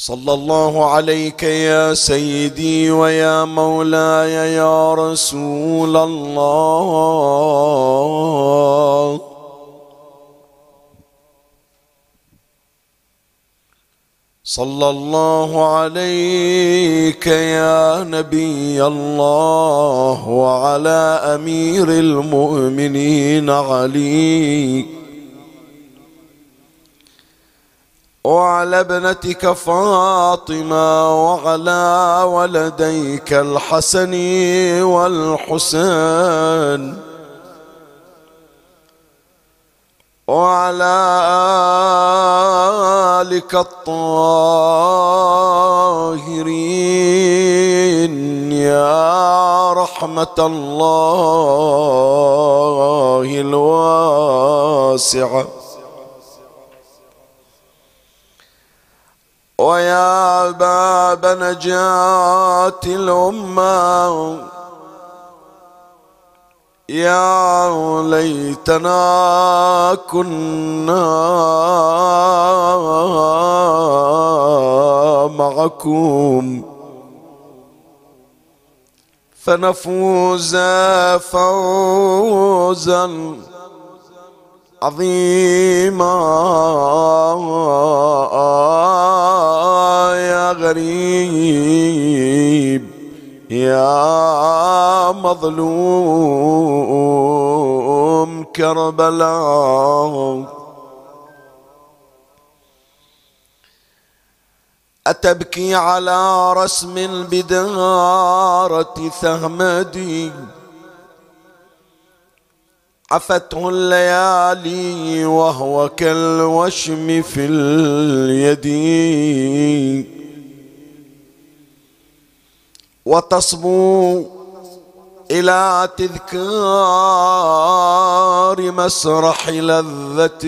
صلى الله عليك يا سيدي ويا مولاي يا رسول الله. صلى الله عليك يا نبي الله وعلى أمير المؤمنين علي. وعلى ابنتك فاطمة وعلى ولديك الحسن والحسين. وعلى آلك الطاهرين يا رحمة الله الواسعة. ويا باب نجاة الأمة. يا ليتنا كنا معكم. فنفوز فوزا. عظيما. يا غريب يا مظلوم كربلاء. أتبكي على رسم البدارة ثهمدي. عفته الليالي وهو كالوشم في اليد. وتصبو إلى تذكار مسرح لذة.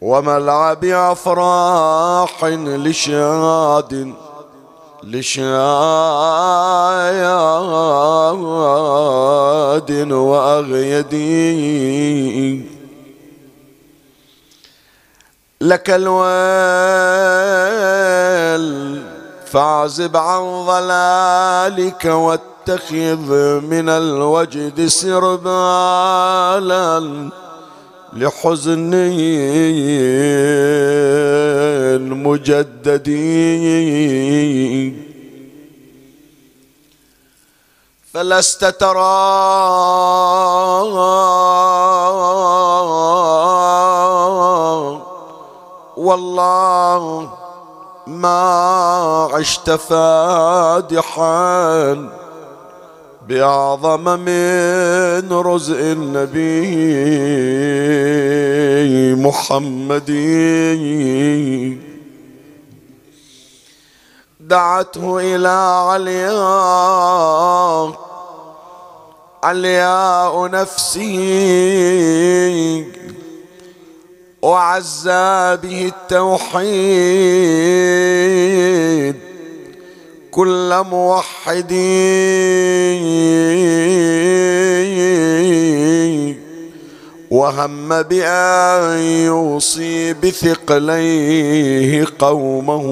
وملعب أفراح لشاد لشاد وأغيدين لك الويل فاعزب عن ضلالك واتخذ من الوجد سربالا. لحزن مجدد فلست ترى والله ما عشت فادحا. بأعظم من رزء النبي محمد. دعته إلى علياء علياء نفسي. وعزى به التوحيد. كل موحد. وهم بأن يوصي بثقليه قومه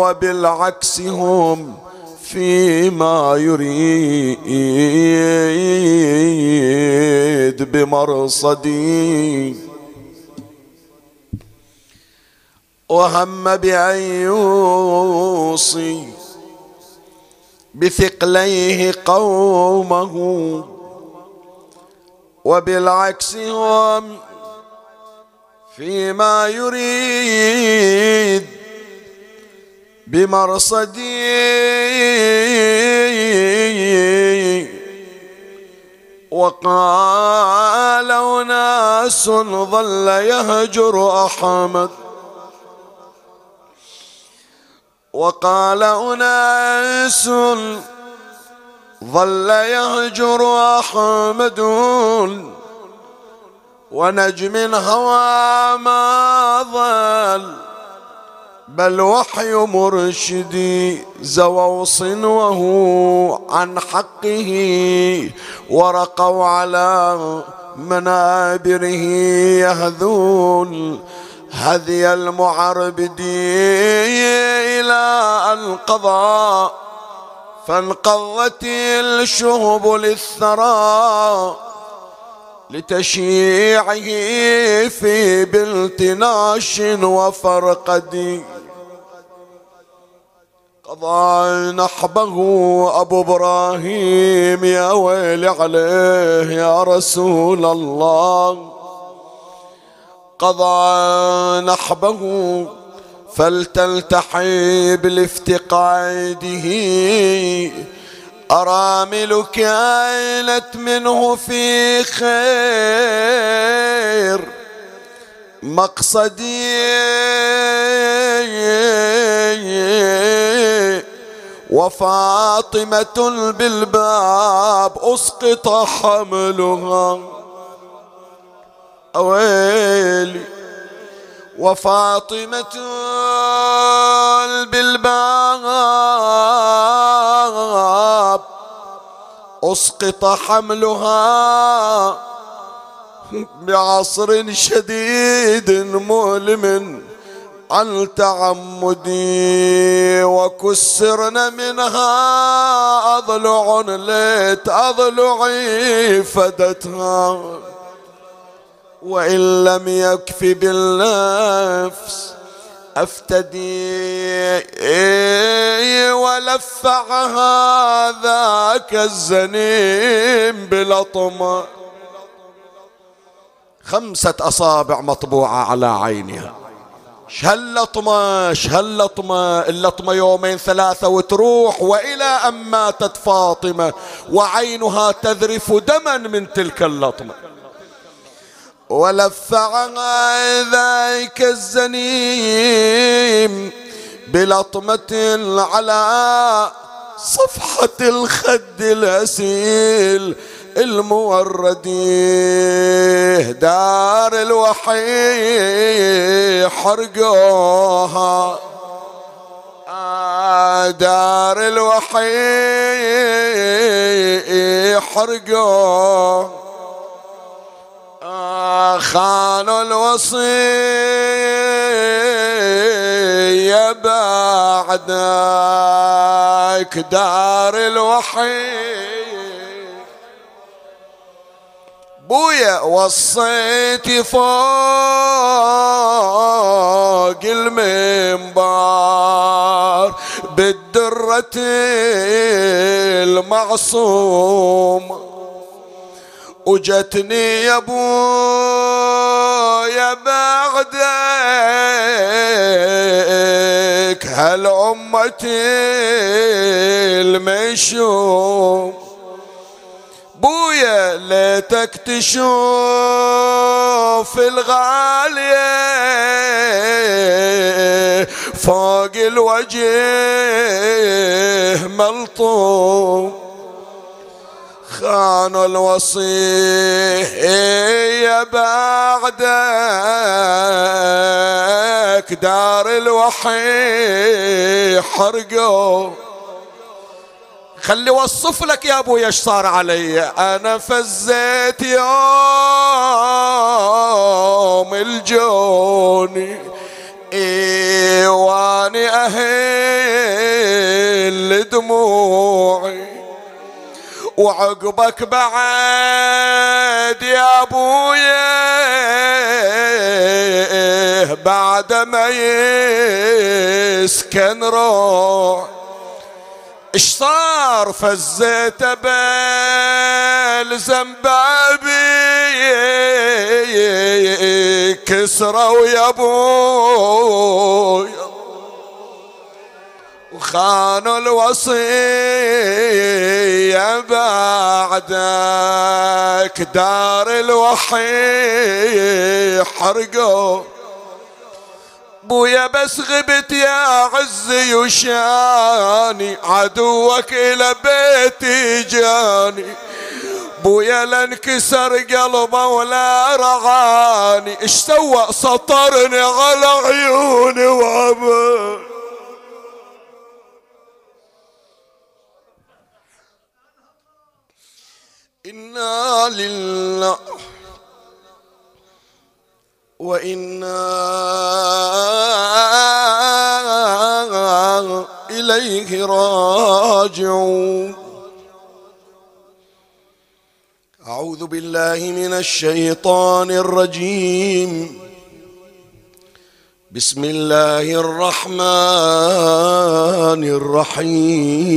وبالعكس هم فيما يريد بمرصدي. وهم بأن يوصي بثقليه قومه وبالعكس هم فيما يريد بمرصدي وقال أناس ظل يهجر أحمد وقال أناس ظل يهجر أحمد ونجم هوى ما ظل بل وحي مرشدي زووا صنوه عن حقه ورقوا على منابره يهذون. هذي المعربدي إلى القضاء فانقضت الشهب للثرى لتشييعه في بالتناش وفرقد. قضى نحبه أبو إبراهيم يا ويل عليه يا رسول الله. قضى نحبه فلتلتحي بالافتقاده أرامل كانت منه في خير مقصدي. وفاطمة بالباب أسقط حملها. أويلي وفاطمة بالباب أسقط حملها بعصر شديد مؤلم عن تعمدي وكسرن منها أضلع ليت أضلعي فدتها وإن لم يكف بالنفس أفتدي ولفعها ذاك الزنيم بلطمة خمسة أصابع مطبوعة على عينها شهاللطمة شهاللطمة اللطمة يومين ثلاثة وتروح وإلى أن ماتت فاطمة وعينها تذرف دما من تلك اللطمة ولفعها ذاك الزنيم بلطمة على صفحة الخد الأسيل الموردي دار الوحي حرقوها. دار الوحي حرقوها. خانوا الوصية بعدك دار الوحي بويا وصيتي فوق المنبر بالدرة المعصوم وجتني يا يا بعدك. هالأمة المشوم؟ بويا ليتك تشوف الغالية فوق الوجه ملطوم. خان الوصية بعدك دار الوحي حرقوا خلي وصف لك يا ابويا إيش صار علي. أنا فزيت يوم الجوني إيواني أهل دموعي وعقبك بعد يا أبويا بعد ما يسكن روح. اش صار؟ فزيت بالزنبابي كسروا يا أبوي وخانوا الوصية بعدك دار الوحي حرقوا بويا بس غبت يا عزي وشاني عدوك إلى بيتي جاني. بويا لانكسر قلبه ولا رعاني اش سوى؟ سطرني على عيوني وعمل إنا لله وإنا إليه راجعون أعوذ بالله من الشيطان الرجيم. بسم الله الرحمن الرحيم.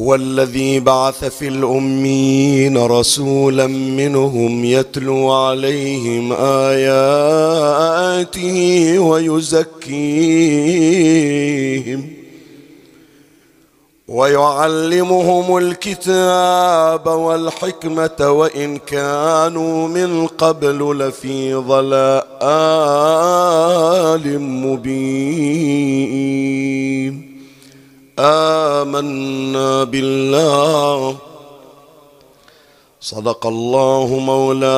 هو الذي بعث في الأمين رسولا منهم يتلو عليهم آياته ويزكيهم ويعلمهم الكتاب والحكمة وإن كانوا من قبل لفي ضلال مبين. آمنا بالله. صدق الله مولانا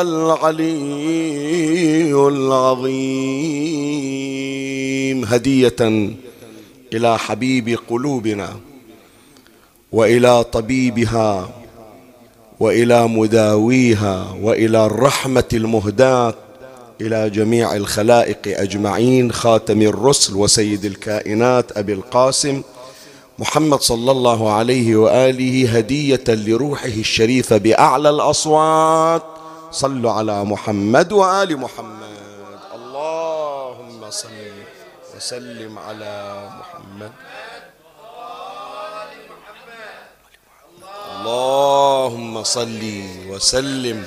العلي العظيم. هدية إلى حبيب قلوبنا وإلى طبيبها وإلى مداويها وإلى الرحمة المهداة إلى جميع الخلائق أجمعين خاتم الرسل وسيد الكائنات أبي القاسم محمد صلى الله عليه وآله هدية لروحه الشريفة بأعلى الأصوات. صلوا على محمد وآل محمد. اللهم صل وسلم على محمد. اللهم صل وسلم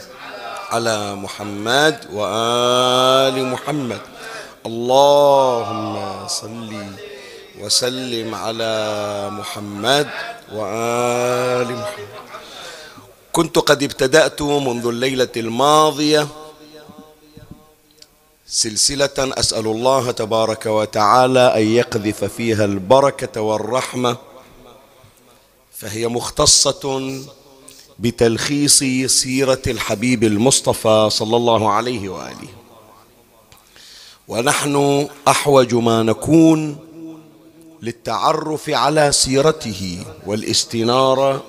على محمد وآل محمد. اللهم صل وسلم على محمد وآل محمد. كنت قد ابتدأت منذ الليلة الماضية سلسلة أسأل الله تبارك وتعالى أن يقذف فيها البركة والرحمة فهي مختصة بتلخيص سيرة الحبيب المصطفى صلى الله عليه وآله. ونحن أحوج ما نكون للتعرف على سيرته والاستنارة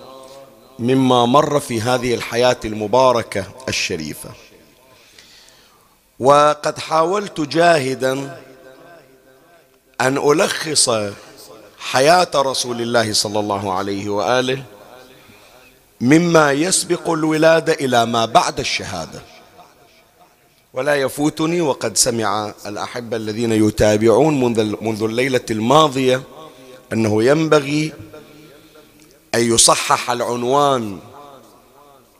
مما مر في هذه الحياة المباركة الشريفة. وقد حاولت جاهدا أن ألخص حياة رسول الله صلى الله عليه وآله مما يسبق الولادة إلى ما بعد الشهادة. ولا يفوتني وقد سمع الأحبة الذين يتابعون منذ, الليلة الماضية أنه ينبغي أن يصحح العنوان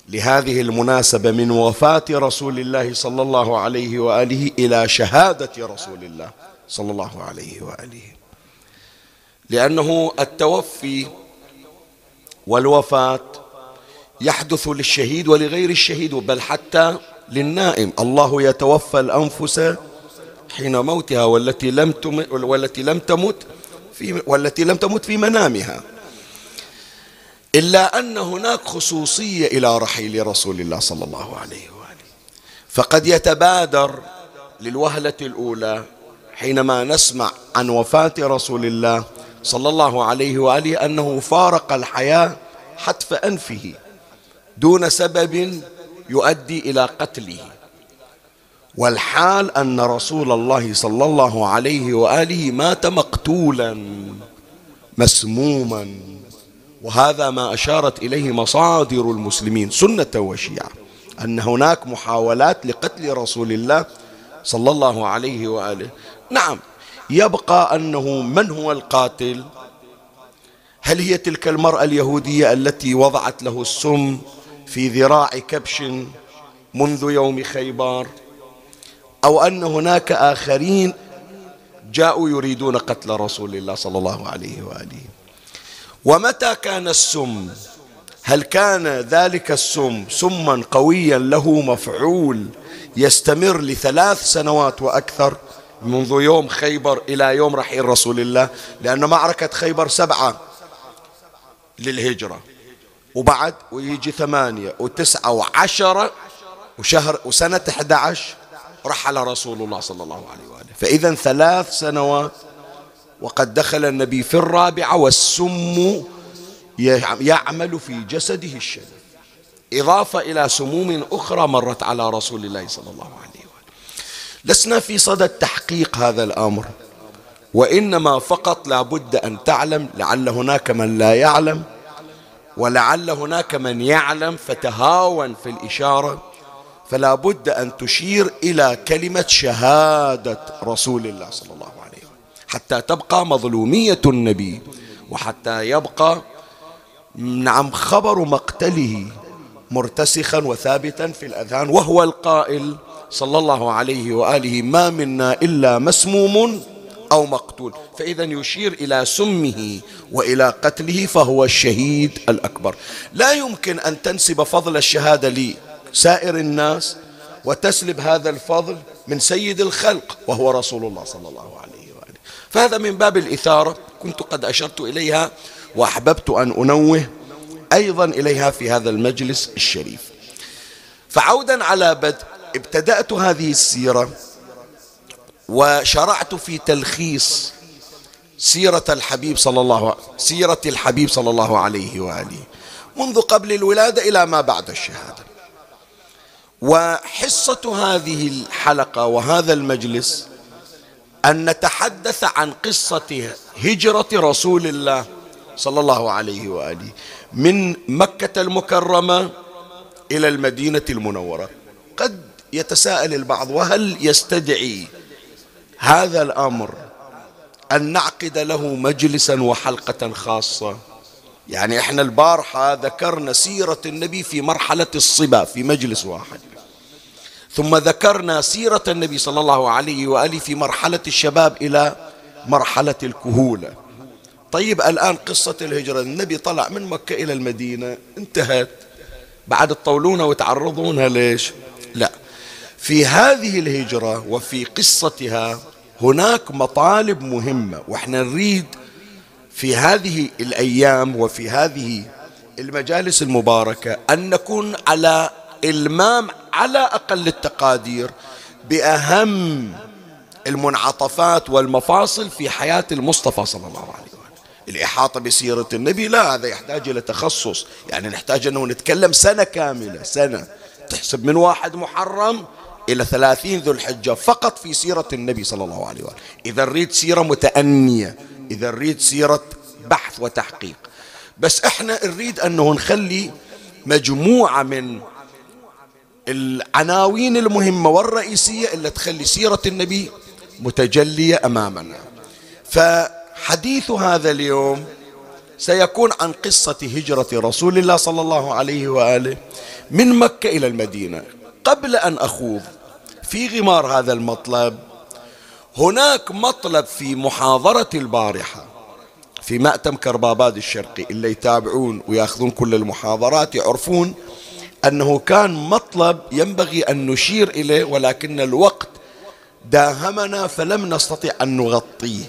لهذه المناسبة من وفاة رسول الله صلى الله عليه وآله إلى شهادة رسول الله صلى الله عليه وآله. لأنه التوفي والوفاة يحدث للشهيد ولغير الشهيد بل حتى للنائم. الله يتوفى الأنفس حين موتها والتي لم والتي لم تمت في والتي لم تمت في منامها. إلا أن هناك خصوصية إلى رحيل رسول الله صلى الله عليه وآله. فقد يتبادر للوهلة الأولى حينما نسمع عن وفاة رسول الله صلى الله عليه وآله أنه فارق الحياة حتف أنفه. دون سبب يؤدي إلى قتله. والحال أن رسول الله صلى الله عليه وآله مات مقتولا مسموما. وهذا ما أشارت إليه مصادر المسلمين سنة وشيعة أن هناك محاولات لقتل رسول الله صلى الله عليه وآله. نعم يبقى أنه من هو القاتل؟ هل هي تلك المرأة اليهودية التي وضعت له السم؟ في ذراع كبش منذ يوم خيبر أو أن هناك آخرين جاءوا يريدون قتل رسول الله صلى الله عليه وآله. ومتى كان السم؟ هل كان ذلك السم سما قويا له مفعول يستمر لثلاث سنوات وأكثر منذ يوم خيبر إلى يوم رحيل رسول الله؟ لأن معركة خيبر سبعة للهجرة. وبعد ويجي ثمانية وتسعة وعشرة وشهر وسنة 11 رحل رسول الله صلى الله عليه وآله. فإذا ثلاث سنوات وقد دخل النبي في الرابعة والسم يعمل في جسده الشريف إضافة إلى سموم أخرى مرت على رسول الله صلى الله عليه وآله. لسنا في صدد تحقيق هذا الأمر. وإنما فقط لا بد أن تعلم لعل هناك من لا يعلم. ولعل هناك من يعلم فتهاون في الإشارة فلا بد أن تشير إلى كلمة شهادة رسول الله صلى الله عليه وسلم. حتى تبقى مظلومية النبي وحتى يبقى نعم خبر مقتله مرتسخا وثابتا في الأذهان وهو القائل صلى الله عليه وآله ما منا إلا مسموم أو مقتول. فإذا يشير إلى سمه وإلى قتله فهو الشهيد الأكبر. لا يمكن أن تنسب فضل الشهادة لسائر الناس وتسلب هذا الفضل من سيد الخلق وهو رسول الله صلى الله عليه وآله. فهذا من باب الإثارة. كنت قد أشرت إليها وأحببت أن أنوه أيضا إليها في هذا المجلس الشريف. فعودا على بدء ابتدأت هذه السيرة وشرعت في تلخيص سيرة الحبيب صلى الله سيرة الحبيب صلى الله عليه وآله منذ قبل الولادة إلى ما بعد الشهادة. وحصة هذه الحلقة وهذا المجلس أن نتحدث عن قصة هجرة رسول الله صلى الله عليه وآله من مكة المكرمة إلى المدينة المنورة. قد يتساءل البعض وهل يستدعي هذا الأمر أن نعقد له مجلسا وحلقة خاصة. يعني إحنا البارحة ذكرنا سيرة النبي في مرحلة الصبا في مجلس واحد. ثم ذكرنا سيرة النبي صلى الله عليه وآله في مرحلة الشباب إلى مرحلة الكهولة. طيب الآن قصة الهجرة. النبي طلع من مكة إلى المدينة انتهت. بعد تطولونها وتعرضونها ليش؟ لا. في هذه الهجرة وفي قصتها هناك مطالب مهمة وإحنا نريد في هذه الأيام وفي هذه المجالس المباركة أن نكون على إلمام على أقل التقادير بأهم المنعطفات والمفاصل في حياة المصطفى صلى الله عليه وسلم. الإحاطة بسيرة النبي لا هذا يحتاج إلى تخصص. يعني نحتاج أنه نتكلم سنة كاملة سنة. تحسب من واحد محرم إلى ثلاثين ذو الحجة فقط في سيرة النبي صلى الله عليه وآله. إذا نريد سيرة متأنية إذا نريد سيرة بحث وتحقيق. بس إحنا نريد أنه نخلي مجموعة من العناوين المهمة والرئيسية اللي تخلي سيرة النبي متجلية أمامنا. فحديث هذا اليوم سيكون عن قصة هجرة رسول الله صلى الله عليه وآله من مكة إلى المدينة. قبل أن أخوض في غمار هذا المطلب. هناك مطلب في محاضرة البارحة في مأتم كرباباد الشرقي اللي يتابعون وياخذون كل المحاضرات يعرفون أنه كان مطلب ينبغي أن نشير إليه ولكن الوقت داهمنا فلم نستطيع أن نغطيه.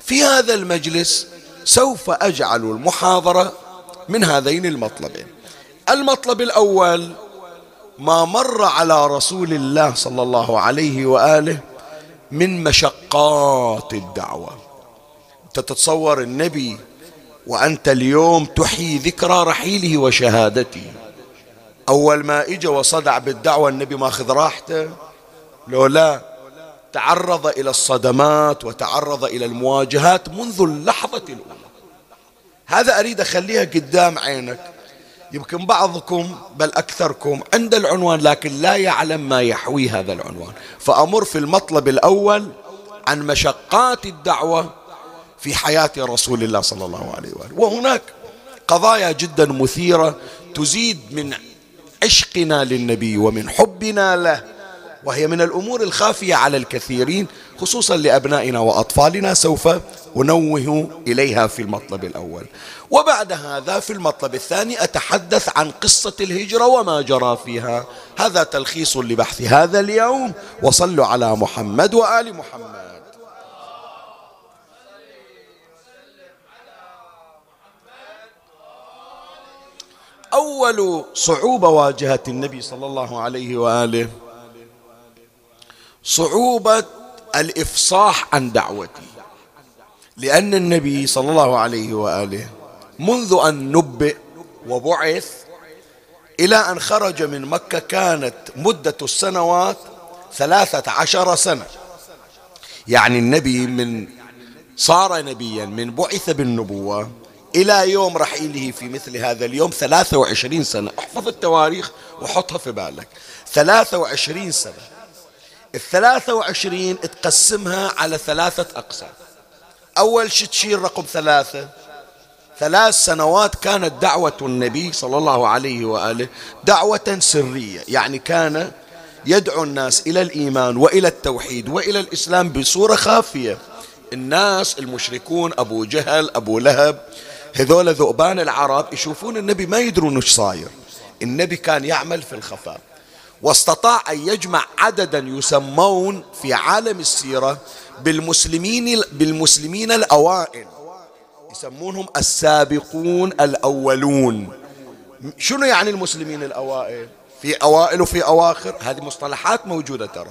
في هذا المجلس سوف أجعل المحاضرة من هذين المطلبين. المطلب الأول ما مر على رسول الله صلى الله عليه وآله من مشقات الدعوة. أنت تتصور النبي وأنت اليوم تحيي ذكرى رحيله وشهادته. أول ما اجى وصدع بالدعوة النبي ماخذ راحته. لو لا تعرض إلى الصدمات وتعرض إلى المواجهات منذ اللحظة الأولى. هذا أريد أخليها قدام عينك. يمكن بعضكم بل أكثركم عند العنوان لكن لا يعلم ما يحوي هذا العنوان. فأمر في المطلب الأول عن مشقات الدعوة في حياة رسول الله صلى الله عليه وآله. وهناك قضايا جدا مثيرة تزيد من عشقنا للنبي ومن حبنا له. وهي من الأمور الخافية على الكثيرين خصوصا لأبنائنا وأطفالنا سوف أنوه إليها في المطلب الأول. وبعد هذا في المطلب الثاني أتحدث عن قصة الهجرة وما جرى فيها. هذا تلخيص لبحث هذا اليوم. وصلوا على محمد وآل محمد. أول صعوبة واجهت النبي صلى الله عليه وآله صعوبة الإفصاح عن دعوته لأن النبي صلى الله عليه وآله منذ أن نبئ وبعث إلى أن خرج من مكة كانت مدة السنوات ثلاثة عشر سنة. يعني النبي من صار نبيا من بعث بالنبوة إلى يوم رحيله في مثل هذا اليوم 23 سنة. احفظ التواريخ وحطها في بالك. 23 سنة. الثلاثة وعشرين تقسمها على ثلاثة أقسام. أول شيء تشيل رقم ثلاثة. ثلاث سنوات كانت دعوة النبي صلى الله عليه وآله دعوة سرية يعني كان يدعو الناس إلى الإيمان وإلى التوحيد وإلى الإسلام بصورة خافية. الناس المشركون أبو جهل أبو لهب هذول ذؤبان العرب يشوفون النبي ما يدرون إيش صاير. النبي كان يعمل في الخفاء. واستطاع أن يجمع عددا يسمون في عالم السيرة بالمسلمين بالمسلمين الأوائل. يسمونهم السابقون الأولون. شنو يعني المسلمين الأوائل؟ في أوائل وفي أواخر؟ هذه مصطلحات موجودة ترى.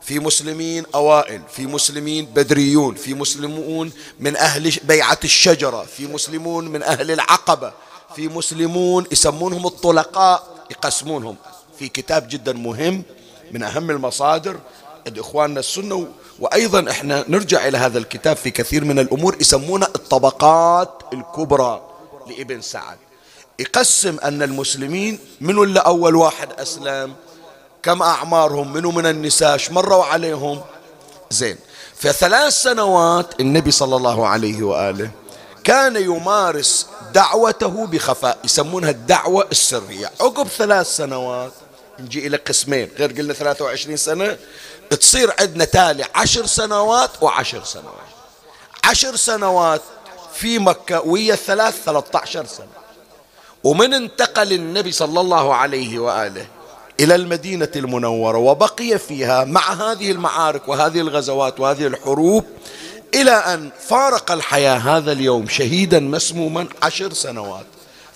في مسلمين أوائل في مسلمين بدريون في مسلمون من أهل بيعة الشجرة في مسلمون من أهل العقبة في مسلمون يسمونهم الطلقاء يقسمونهم. في كتاب جدا مهم من أهم المصادر إخواننا السنة وأيضا إحنا نرجع إلى هذا الكتاب في كثير من الأمور يسمونه الطبقات الكبرى لابن سعد. يقسم أن المسلمين من اللي أول واحد أسلم كم أعمارهم منو من النساء مروا عليهم. زين. في ثلاث سنوات النبي صلى الله عليه وآله كان يمارس دعوته بخفاء يسمونها الدعوة السرية. عقب ثلاث سنوات نجي إلى قسمين. غير قلنا 23 سنة تصير عندنا تالي عشر سنوات وعشر سنوات. عشر سنوات في مكة ويا الثلاث 13 سنة. ومن انتقل النبي صلى الله عليه وآله إلى المدينة المنورة وبقي فيها مع هذه المعارك وهذه الغزوات وهذه الحروب إلى أن فارق الحياة هذا اليوم شهيدا مسموما عشر سنوات.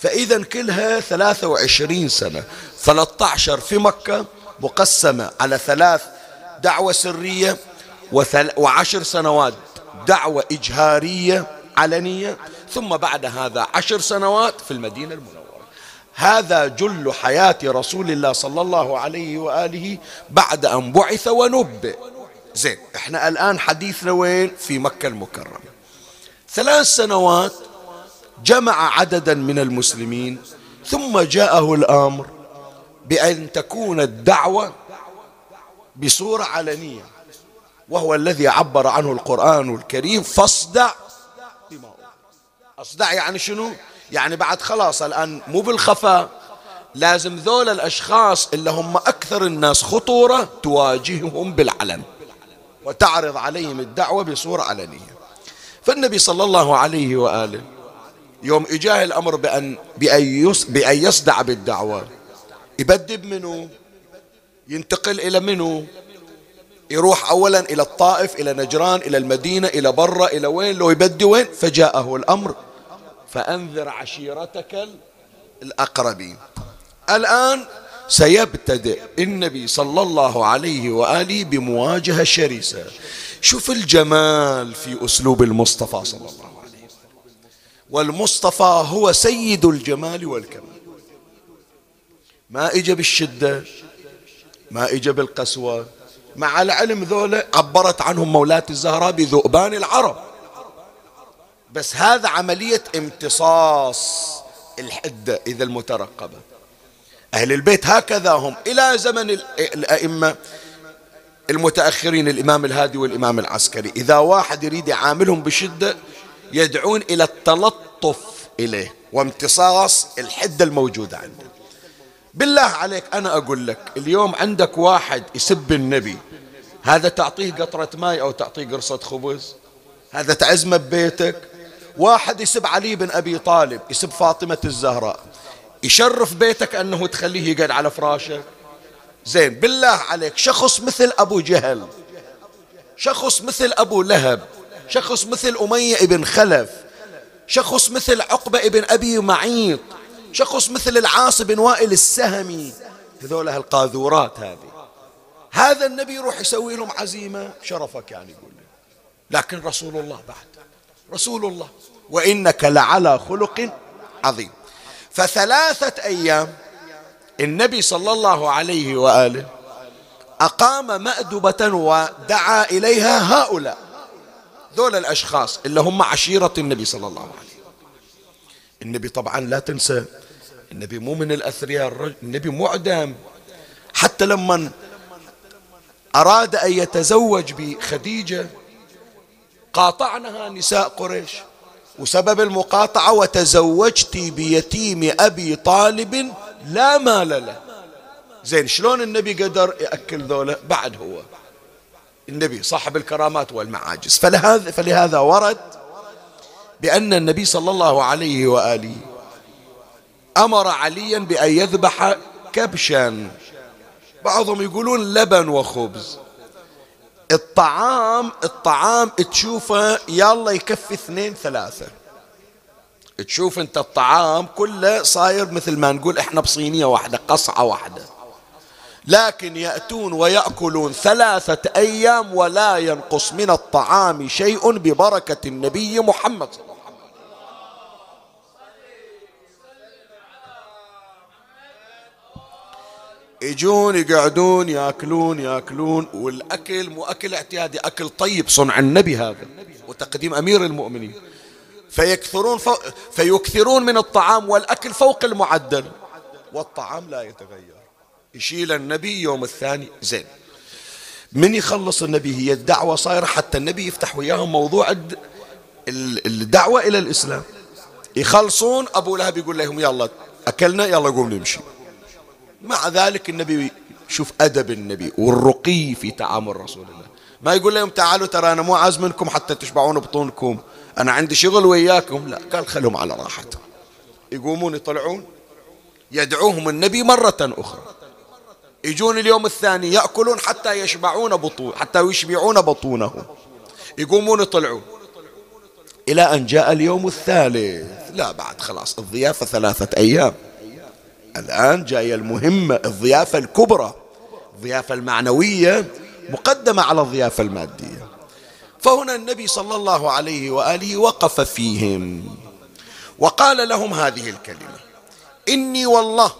فإذا كلها 23 سنة. 13 في مكة مقسمة على ثلاث دعوة سرية وعشر سنوات دعوة إجهارية علنية ثم بعد هذا عشر سنوات في المدينة المنورة. هذا جل حياة رسول الله صلى الله عليه وآله بعد أن بعث ونبئ. زين إحنا الآن حديثنا وين؟ في مكة المكرمة. ثلاث سنوات جمع عددا من المسلمين ثم جاءه الأمر بأن تكون الدعوة بصورة علنية وهو الذي عبر عنه القرآن الكريم فاصدع بما أصدع يعني شنو؟ يعني بعد خلاص الآن مو بالخفاء لازم ذول الأشخاص اللي هم أكثر الناس خطورة تواجههم بالعلن وتعرض عليهم الدعوة بصورة علنية فالنبي صلى الله عليه وآله يوم إجاه الأمر بأن, بأن, بأن يصدع بالدعوة يبدب منه ينتقل إلى منه يروح أولا إلى الطائف إلى نجران إلى المدينة إلى برا إلى وين لو يبدي وين فجاءه الأمر. فأنذر عشيرتك الأقربين. الآن سيبتدئ النبي صلى الله عليه وآله بمواجهة شرسة. شوف الجمال في أسلوب المصطفى صلى الله عليه وسلم. والمصطفى هو سيد الجمال والكمال. ما اجى بالشدة ما اجى بالقسوة. مع العلم ذولا عبرت عنهم مولاة الزهراء بذؤبان العرب. بس هذا عملية امتصاص الحدة إذا المترقبة. أهل البيت هكذا هم. إلى زمن الأئمة المتأخرين الإمام الهادي والإمام العسكري. إذا واحد يريد يعاملهم بشدة يدعون إلى التلطف إليه وامتصاص الحدة الموجودة عنده. بالله عليك أنا أقول لك اليوم عندك واحد يسب النبي. هذا تعطيه قطرة ماء أو تعطيه قرصة خبز؟ هذا تعزمه ببيتك؟ واحد يسب علي بن أبي طالب يسب فاطمة الزهراء. يشرف بيتك أنه تخليه يقعد على فراشك زين بالله عليك شخص مثل أبو جهل. شخص مثل أبو لهب. شخص مثل أمية بن خلف. شخص مثل عقبة بن أبي معيط. شخص مثل العاص بن وائل السهمي. هذول القاذورات هذه. هذا النبي يروح يسوي لهم عزيمة. شرفك يعني يقول لكن رسول الله بعد. رسول الله. وإنك لعلى خلق عظيم. فثلاثة أيام النبي صلى الله عليه وآله أقام مأدبة ودعا إليها هؤلاء. ذول الأشخاص اللي هم عشيرة النبي صلى الله عليه وسلم. النبي طبعا لا تنسى. النبي مو من الأثرياء النبي معدم. حتى لما أراد أن يتزوج بخديجة قاطعنها نساء قريش. وسبب المقاطعة وتزوجت بيتيم أبي طالب لا مال له. زين شلون النبي قدر يأكل ذولا؟ بعد هو. النبي صاحب الكرامات والمعاجز. فلهذا, فلهذا ورد بأن النبي صلى الله عليه وآله أمر عليا بأن يذبح كبشا. بعضهم يقولون لبن وخبز. الطعام الطعام تشوفه يلا يكفي اثنين ثلاثة. تشوف انت الطعام كله صاير مثل ما نقول إحنا بصينية واحدة قصعة واحدة. لكن يأتون ويأكلون ثلاثة أيام ولا ينقص من الطعام شيء ببركة النبي محمد. صلى الله عليه وسلم يجون يقعدون يأكلون يأكلون والأكل مو اكل اعتيادي أكل طيب صنع النبي هذا وتقديم أمير المؤمنين. فيكثرون فوق فيكثرون من الطعام والأكل فوق المعدل والطعام لا يتغير. يشيل النبي يوم الثاني. زين. من يخلص النبي؟ هي الدعوة صايرة حتى النبي يفتح وياهم موضوع الدعوة إلى الإسلام. يخلصون أبو لهب يقول لهم يلا أكلنا يلا قوم نمشي. مع ذلك النبي شوف أدب النبي والرقي في تعامل رسول الله. ما يقول لهم تعالوا ترى أنا مو عاز منكم حتى تشبعون بطونكم. أنا عندي شغل وياكم. لا قال خلهم على راحتهم. يقومون يطلعون يدعوهم النبي مرة أخرى. يجون اليوم الثاني يأكلون حتى يشبعون بطون حتى يشبعون بطونهم. يقومون يطلعون. إلى أن جاء اليوم الثالث. لا بعد خلاص الضيافة ثلاثة أيام. الآن جاية المهمة الضيافة الكبرى. الضيافة المعنوية مقدمة على الضيافة المادية. فهنا النبي صلى الله عليه وآله وقف فيهم. وقال لهم هذه الكلمة إني والله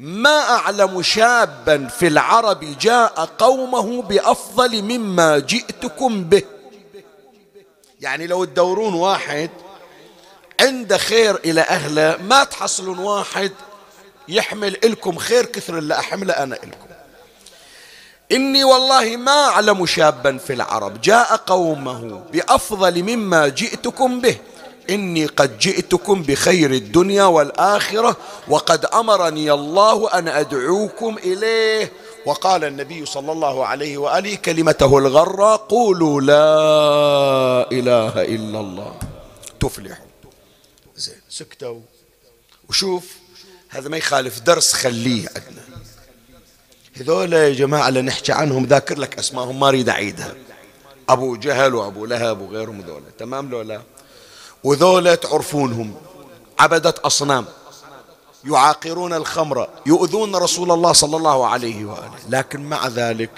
ما أعلم شابا في العرب جاء قومه بأفضل مما جئتكم به. يعني لو تدورون واحد عنده خير إلى أهله ما تحصلون واحد يحمل إلكم خير كثر اللي أحمله أنا إلكم. إني والله ما أعلم شابا في العرب جاء قومه بأفضل مما جئتكم به. إني قد جئتكم بخير الدنيا والآخرة وقد أمرني الله أن أدعوكم إليه. وقال النبي صلى الله عليه وآله كلمته الغرة قولوا لا إله إلا الله. تفلحوا زين سكتوا. وشوف هذا ما يخالف درس خليه عندنا هذول يا جماعة اللي نحكي عنهم ذاكر لك أسمائهم ما أريد أعيدها. أبو جهل وأبو لهب وغيرهم ذولا. تمام لو لا وذولا تعرفونهم عبدة أصنام. يعاقرون الخمر يؤذون رسول الله صلى الله عليه وآله. لكن مع ذلك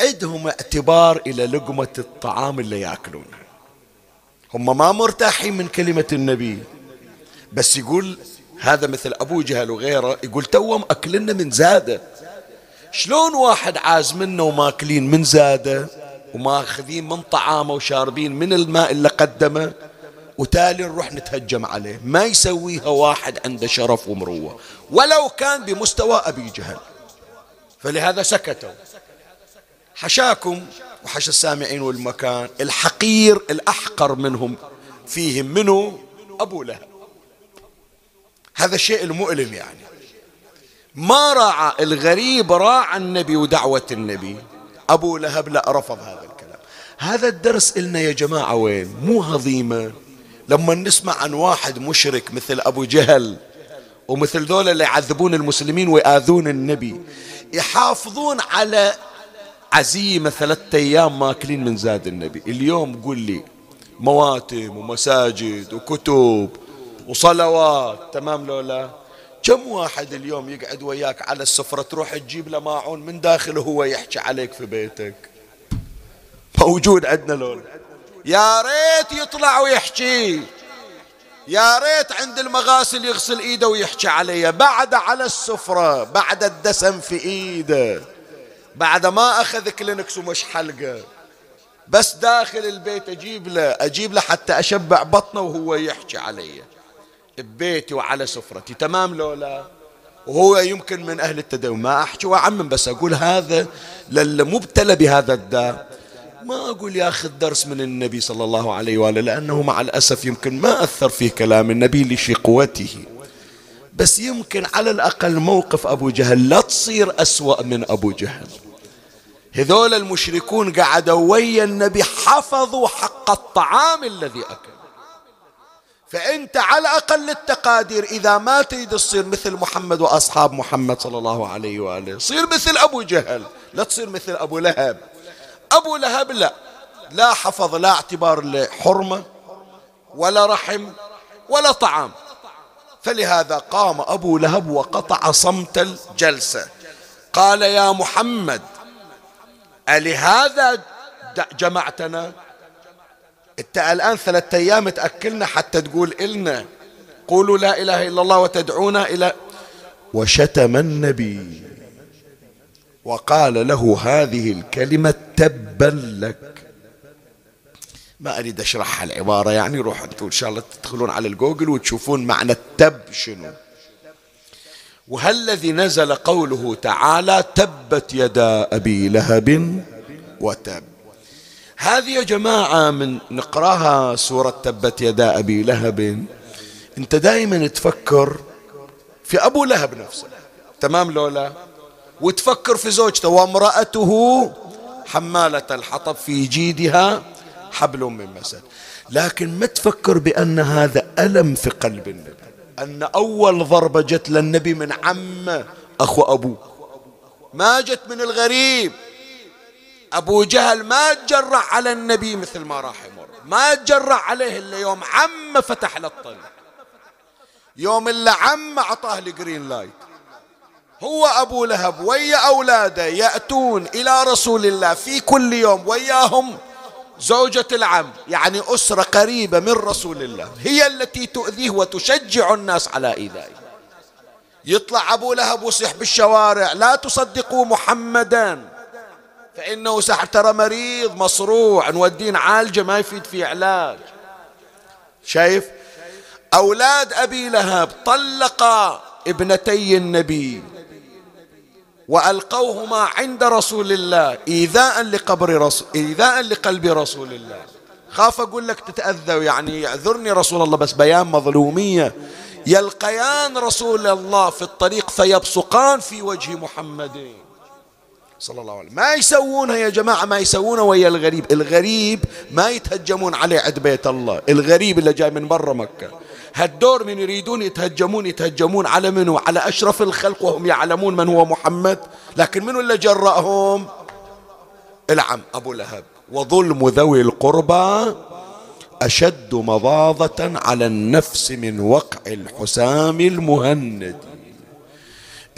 عندهم اعتبار إلى لقمة الطعام اللي يأكلونها هم ما مرتاحين من كلمة النبي. بس يقول هذا مثل أبو جهل وغيره يقول توم أكلنا من زادة. شلون واحد عاز منه وماكلين من زادة؟ وماخذين من طعامه وشاربين من الماء اللي قدمه وتالي نروح نتهجم عليه. ما يسويها واحد عنده شرف ومروة ولو كان بمستوى أبي جهل. فلهذا سكتوا. حشاكم وحش السامعين والمكان الحقير الأحقر منهم فيهم منه أبو لهب. هذا الشيء المؤلم يعني. ما راعى الغريب راعى النبي ودعوة النبي. أبو لهب لا رفض هذا الكلام. هذا الدرس إلنا يا جماعة وين؟ مو هضيمة. لما نسمع عن واحد مشرك مثل أبو جهل ومثل ذولا اللي يعذبون المسلمين ويآذون النبي يحافظون على عزيمة ثلاثة أيام ماكلين من زاد النبي. اليوم قول لي مواتم ومساجد وكتب وصلوات تمام لولا كم واحد اليوم يقعد وياك على السفرة تروح تجيب له ماعون من داخله هو يحكي عليك في بيتك؟ موجود عندنا لولا يا ريت يطلع ويحكي. يا ريت عند المغاسل يغسل إيده ويحكي علي. بعد على السفرة بعد الدسم في إيده. بعد ما أخذ كلينكس ومش حلقة. بس داخل البيت أجيب له أجيب له حتى أشبع بطنه وهو يحكي علي. ببيتي وعلى سفرتي. تمام لولا؟ وهو يمكن من أهل التدين ما أحكي وأعمم بس أقول هذا للمبتلى بهذا الداء ما أقول ياخذ درس من النبي صلى الله عليه وآله لأنه مع الأسف يمكن ما أثر فيه كلام النبي لشقوته بس يمكن على الأقل موقف أبو جهل لا تصير أسوأ من أبو جهل. هذول المشركون قعدوا ويا النبي حفظوا حق الطعام الذي أكل. فأنت على أقل التقادير إذا ما تريد تصير مثل محمد وأصحاب محمد صلى الله عليه وآله. صير مثل أبو جهل لا تصير مثل أبو لهب. أبو لهب لا. لا حفظ لا اعتبار لحرمة ولا رحم ولا طعام. فلهذا قام أبو لهب وقطع صمت الجلسة. قال يا محمد ألهذا جمعتنا انت الآن ثلاثة أيام تأكلنا حتى تقول إلنا قولوا لا إله إلا الله وتدعونا إلى وشتم النبي وقال له هذه الكلمة تبا لك. ما أريد أشرحها العبارة يعني روحوا أنتم إن شاء الله تدخلون على الجوجل وتشوفون معنى التب شنو. وهل الذي نزل قوله تعالى تبت يدا أبي لهب وتب. هذه يا جماعة من نقرأها سورة تبت يدا أبي لهب. أنت دائما تفكر في أبو لهب نفسه. تمام لولا؟ وتفكر في زوجته. وامرأته حمالة الحطب في جيدها حبل من مسد. لكن ما تفكر بأن هذا ألم في قلب النبي؟ أن أول ضربة جت للنبي من عمه أخو أبوه. ما جت من الغريب. أبو جهل ما تجرع على النبي مثل ما راح يمر. ما تجرع عليه إلا يوم عمه فتح له الطريق. يوم اللي عمه أعطاه ال green light هو أبو لهب ويا أولاده يأتون إلى رسول الله في كل يوم وياهم زوجة العم يعني أسرة قريبة من رسول الله. هي التي تؤذيه وتشجع الناس على إيذائه. يطلع أبو لهب ويصيح بالشوارع لا تصدقوا محمدا. فإنه سحر ترى مريض مصروع نوديه نعالجه ما يفيد في علاج. شايف؟ أولاد أبي لهب طلق ابنتي النبي. وألقوهما عند رسول الله إيذاء لقبر رسول إيذاء لقلب رسول الله. خاف أقول لك تتأذى يعني يعذرني رسول الله بس بيان مظلومية. يلقيان رسول الله في الطريق فيبصقان في وجه محمد. صلى الله عليه وسلم. ما يسوونها يا جماعة ما يسوونها ويا الغريب. الغريب ما يتهجمون عليه عند بيت الله. الغريب اللي جاي من برا مكة. هالدور من يريدون يتهجمون يتهجمون على منو؟ على أشرف الخلق وهم يعلمون من هو محمد. لكن منو اللي جرأهم؟ العم أبو لهب. وظلم ذوي القربى أشد مضاضة على النفس من وقع الحسام المهند.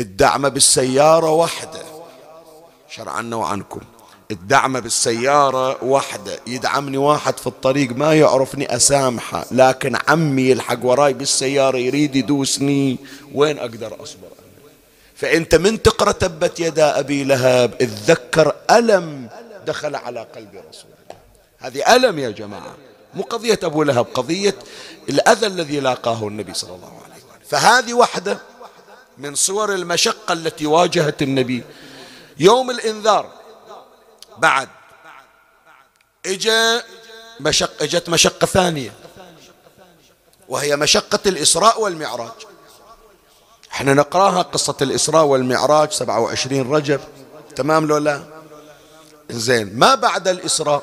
الدعم بالسيارة وحده شرعنا وعنكم. الدعم بالسيارة وحدة يدعمني واحد في الطريق ما يعرفني أسامحه لكن عمي يلحق وراي بالسيارة يريد يدوسني. وين أقدر أصبر فأنت من تقرأ تبت يدا أبي لهب اتذكر ألم دخل على قلب رسول الله. هذه ألم يا جماعة. مو قضية أبو لهب قضية الأذى الذي لاقاه النبي صلى الله عليه وسلم. فهذه واحدة من صور المشقة التي واجهت النبي. يوم الإنذار. بعد. إجا مشق إجت مشقة ثانية. وهي مشقة الإسراء والمعراج. إحنا نقرأها قصة الإسراء والمعراج 27 رجب. تمام لو لا؟ زين ما بعد الإسراء؟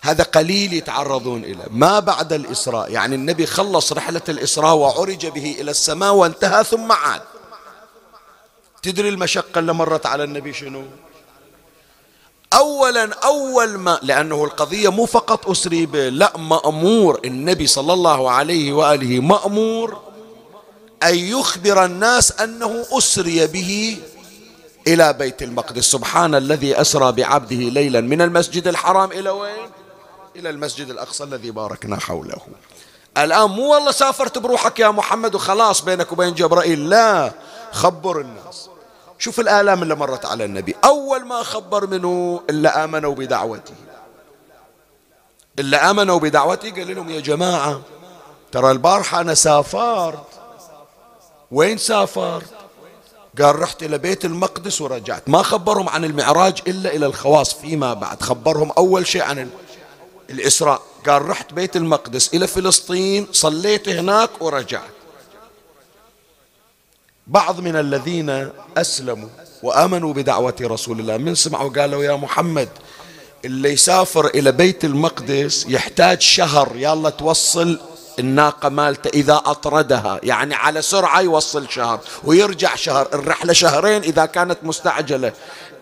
هذا قليل يتعرضون إليه. ما بعد الإسراء؟ يعني النبي خلص رحلة الإسراء وعرج به إلى السماء وانتهى ثم عاد. تدري المشقة اللي مرت على النبي شنو؟ أولا أول ما لأنه القضية مو فقط أسري به لا مأمور. النبي صلى الله عليه وآله مأمور أن يخبر الناس أنه أسري به إلى بيت المقدس. سبحان الذي أسرى بعبده ليلا من المسجد الحرام إلى وين؟ إلى المسجد الأقصى الذي باركنا حوله. الآن مو والله سافرت بروحك يا محمد وخلاص بينك وبين جبرائيل لا خبر الناس. شوف الآلام اللي مرت على النبي. أول ما خبر منه إلا آمنوا بدعوته. إلا آمنوا بدعوته قال لهم يا جماعة ترى البارحة أنا سافرت. وين سافرت؟ قال رحت إلى بيت المقدس ورجعت. ما خبرهم عن المعراج إلا إلى الخواص فيما بعد. خبرهم أول شيء عن الإسراء. قال رحت بيت المقدس إلى فلسطين صليت هناك ورجعت. بعض من الذين أسلموا وآمنوا بدعوة رسول الله. من سمعوا قالوا يا محمد اللي يسافر إلى بيت المقدس يحتاج شهر يلا توصل الناقة مالته إذا أطردها. يعني على سرعة يوصل شهر ويرجع شهر. الرحلة شهرين إذا كانت مستعجلة.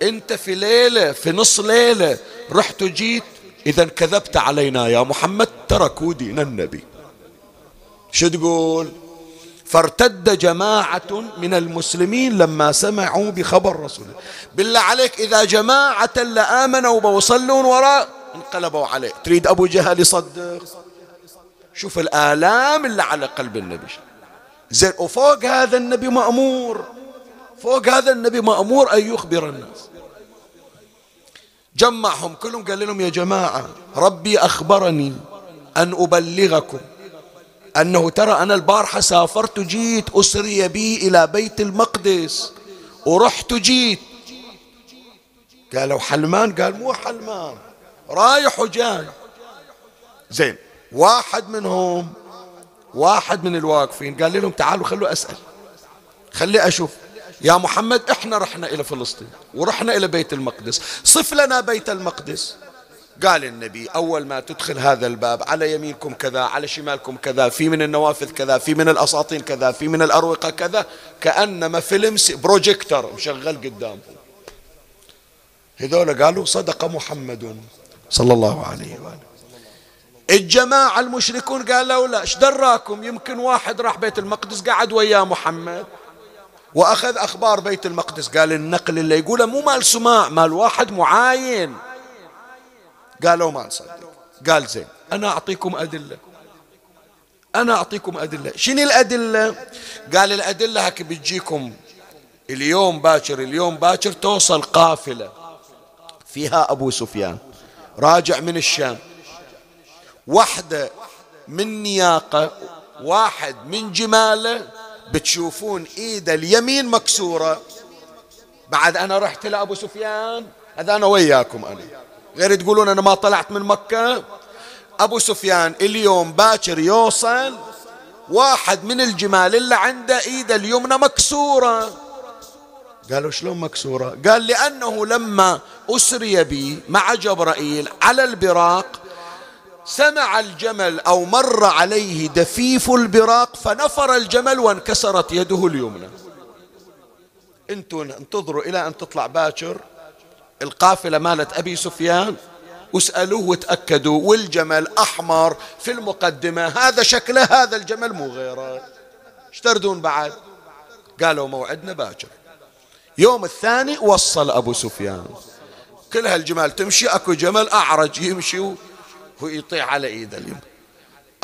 أنت في ليلة في نص ليلة رحت وجيت إذا كذبت علينا يا محمد تركوا دين النبي. شو تقول؟ فارتد جماعة من المسلمين لما سمعوا بخبر رسول الله. بالله عليك إذا جماعة لآمنوا بوصلون وراء انقلبوا عليه. تريد أبو جهل يصدق؟ شوف الآلام اللي على قلب النبي. زين وفوق هذا النبي مأمور. فوق هذا النبي مأمور أن يخبر الناس. جمعهم كلهم قال لهم يا جماعة ربي أخبرني أن أبلغكم أنه ترى أنا البارحة سافرت جيت أسري بي إلى بيت المقدس. ورحت جيت. قالوا حلمان؟ قال مو حلمان. رايح وجاي. زين واحد منهم واحد من الواقفين قال لهم تعالوا خلوا أسأل. خلي أشوف. يا محمد إحنا رحنا إلى فلسطين ورحنا إلى بيت المقدس. صف لنا بيت المقدس. قال النبي أول ما تدخل هذا الباب على يمينكم كذا على شمالكم كذا في من النوافذ كذا في من الأساطين كذا في من الأروقة كذا كأنما فيلم بروجيكتر مشغل قدامهم هذول قالوا صدق محمد صلى الله عليه وآله. الجماعة المشركون قالوا لا إيش دراكم؟ يمكن واحد راح بيت المقدس قعد وياه محمد. وأخذ أخبار بيت المقدس قال النقل اللي يقوله مو مال سماع مال واحد معاين. قالوا ما نصدق. قال زين. أنا أعطيكم أدلة. أنا أعطيكم أدلة. شنو الأدلة؟ قال الأدلة هك بتجيكم. اليوم باكر اليوم باكر توصل قافلة. فيها أبو سفيان. راجع من الشام. وحدة من نياقة واحد من جمالة بتشوفون ايده اليمين مكسورة. بعد أنا رحت لأبو سفيان هذا أنا وياكم أنا. غير تقولون أنا ما طلعت من مكة؟ أبو سفيان اليوم باكر يوصل واحد من الجمال اللي عنده إيده اليمنى مكسورة. قالوا شلون مكسورة؟ قال لأنه لما أسري بي مع جبرائيل على البراق سمع الجمل أو مر عليه دفيف البراق فنفر الجمل وانكسرت يده اليمنى. أنتوا انتظروا إلى أن تطلع باكر القافلة مالت أبي سفيان واسألوه وتأكدوا والجمل أحمر في المقدمة هذا شكله هذا الجمل مو غيره. اشتردون بعد؟ قالوا موعدنا باكر. يوم الثاني وصل أبو سفيان. كل هالجمال تمشي أكو جمل أعرج يمشي ويطيح على إيده اليوم